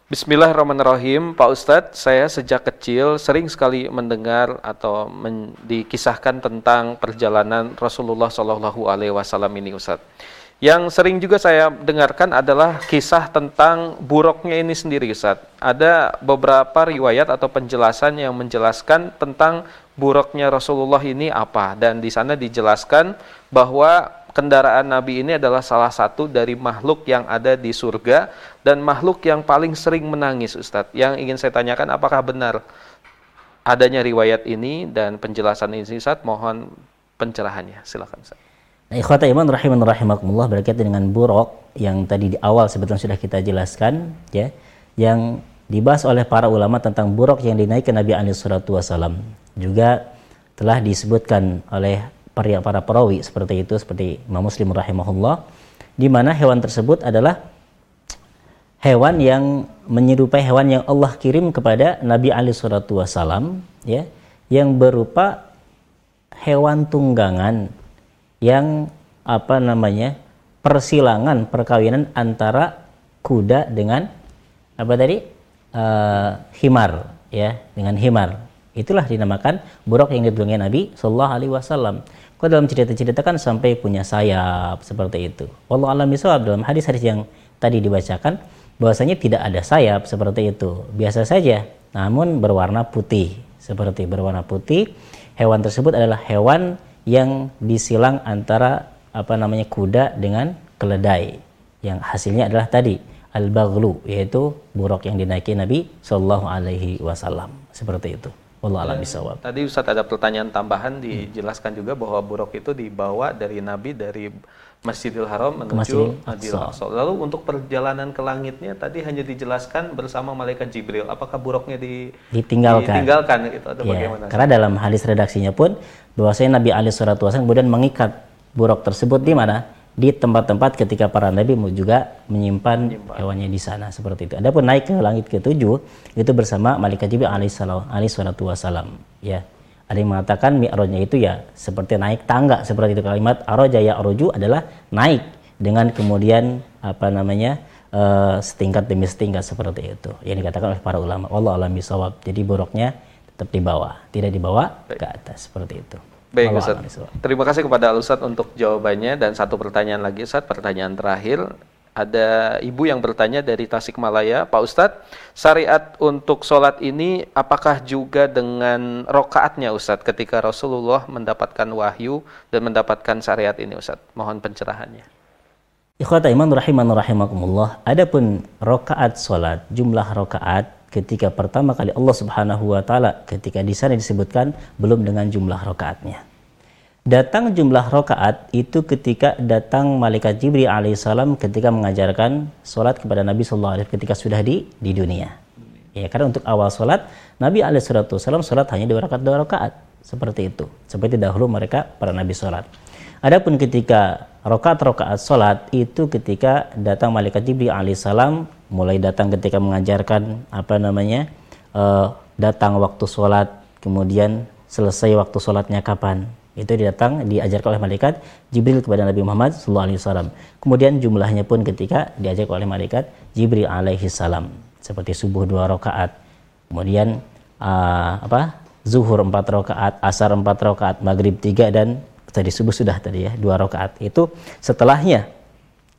Bismillahirrahmanirrahim, Pak Ustadz. Saya sejak kecil sering sekali mendengar atau men dikisahkan tentang perjalanan Rasulullah Shallallahu Alaihi Wasallam ini, Ustadz. Yang sering juga saya dengarkan adalah kisah tentang buruknya ini sendiri, Ustadz. Ada beberapa riwayat atau penjelasan yang menjelaskan tentang buruknya Rasulullah ini apa, dan di sana dijelaskan bahwa kendaraan Nabi ini adalah salah satu dari makhluk yang ada di surga dan makhluk yang paling sering menangis Ustadz. Yang ingin saya tanyakan apakah benar adanya riwayat ini dan penjelasan ini Ustadz? Mohon pencerahannya. Silakan Ustadz. Nah, ikhwata iman rahiman rahimakumullah berkaitan dengan buruk yang tadi di awal sebetulnya sudah kita jelaskan ya yang dibahas oleh para ulama tentang buruk yang dinaikkan Nabi alaihi wasallam juga telah disebutkan oleh para para perawi seperti itu seperti Imam Muslim rahimahullah di mana hewan tersebut adalah hewan yang menyerupai hewan yang Allah kirim kepada Nabi Ali Shallallahu Wasallam ya yang berupa hewan tunggangan yang apa namanya persilangan perkawinan antara kuda dengan apa tadi? Uh, himar ya dengan himar. Itulah dinamakan buruk yang ditunggangi Nabi Shallallahu Alaihi Wasallam kalau dalam cerita-cerita kan sampai punya sayap seperti itu. Allah alam bisawab dalam hadis-hadis yang tadi dibacakan bahwasanya tidak ada sayap seperti itu. Biasa saja, namun berwarna putih. Seperti berwarna putih, hewan tersebut adalah hewan yang disilang antara apa namanya kuda dengan keledai. Yang hasilnya adalah tadi al-baghlu yaitu buruk yang dinaiki Nabi Shallallahu alaihi wasallam. Seperti itu. Allah alam bisawab. Tadi Ustaz ada pertanyaan tambahan dijelaskan juga bahwa buruk itu dibawa dari Nabi dari Masjidil Haram menuju Masjidil Aqsa. Lalu untuk perjalanan ke langitnya tadi hanya dijelaskan bersama malaikat Jibril. Apakah buruknya di, ditinggalkan? Ditinggalkan itu atau ya, bagaimana? Karena dalam hadis redaksinya pun bahwasanya Nabi Ali Shallallahu Wasallam kemudian mengikat buruk tersebut di mana? Di tempat-tempat ketika para nabi juga menyimpan, menyimpan hewannya di sana seperti itu. Adapun naik ke langit ketujuh itu bersama malaikat Jibril alaihi salatu wasalam ya. Ada yang mengatakan mi'rajnya itu ya seperti naik tangga seperti itu kalimat araja ya aroju adalah naik dengan kemudian apa namanya uh, setingkat demi setingkat seperti itu yang dikatakan oleh para ulama Allah alam bisawab jadi buruknya tetap di bawah tidak dibawa ke atas seperti itu Baik Ustaz. Terima kasih kepada Ustaz untuk jawabannya dan satu pertanyaan lagi Ustaz, pertanyaan terakhir. Ada ibu yang bertanya dari Tasikmalaya, Pak Ustadz, syariat untuk sholat ini apakah juga dengan rokaatnya Ustadz ketika Rasulullah mendapatkan wahyu dan mendapatkan syariat ini Ustadz? Mohon pencerahannya. Ikhwata iman rahiman rahimakumullah. Adapun rokaat sholat, jumlah rokaat ketika pertama kali Allah Subhanahu wa taala ketika di sana disebutkan belum dengan jumlah rokaatnya. Datang jumlah rokaat itu ketika datang malaikat Jibril alaihissalam ketika mengajarkan sholat kepada Nabi Sallallahu Alaihi ketika sudah di di dunia. Ya karena untuk awal sholat Nabi alaihissalam sholat hanya dua rakaat dua rakaat seperti itu. Seperti dahulu mereka para Nabi sholat. Adapun ketika rokaat rokaat sholat itu ketika datang malaikat Jibril alaihissalam mulai datang ketika mengajarkan apa namanya uh, datang waktu sholat kemudian selesai waktu sholatnya kapan itu datang diajarkan oleh malaikat Jibril kepada Nabi Muhammad SAW. Kemudian jumlahnya pun ketika diajarkan oleh malaikat Jibril alaihi salam seperti subuh dua rakaat, kemudian uh, apa zuhur empat rakaat, asar empat rakaat, maghrib tiga dan tadi subuh sudah tadi ya dua rakaat. Itu setelahnya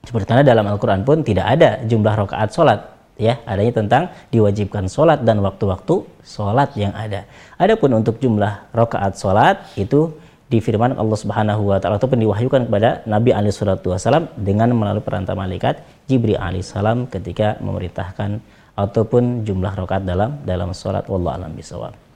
seperti karena dalam Al-Quran pun tidak ada jumlah rakaat sholat ya adanya tentang diwajibkan sholat dan waktu-waktu sholat yang ada. Adapun untuk jumlah rakaat sholat itu difirman Allah Subhanahu wa taala ataupun diwahyukan kepada Nabi alaihi salatu wasalam dengan melalui perantara malaikat Jibril alaihi salam ketika memerintahkan ataupun jumlah rakaat dalam dalam salat wallahu alam bisawab.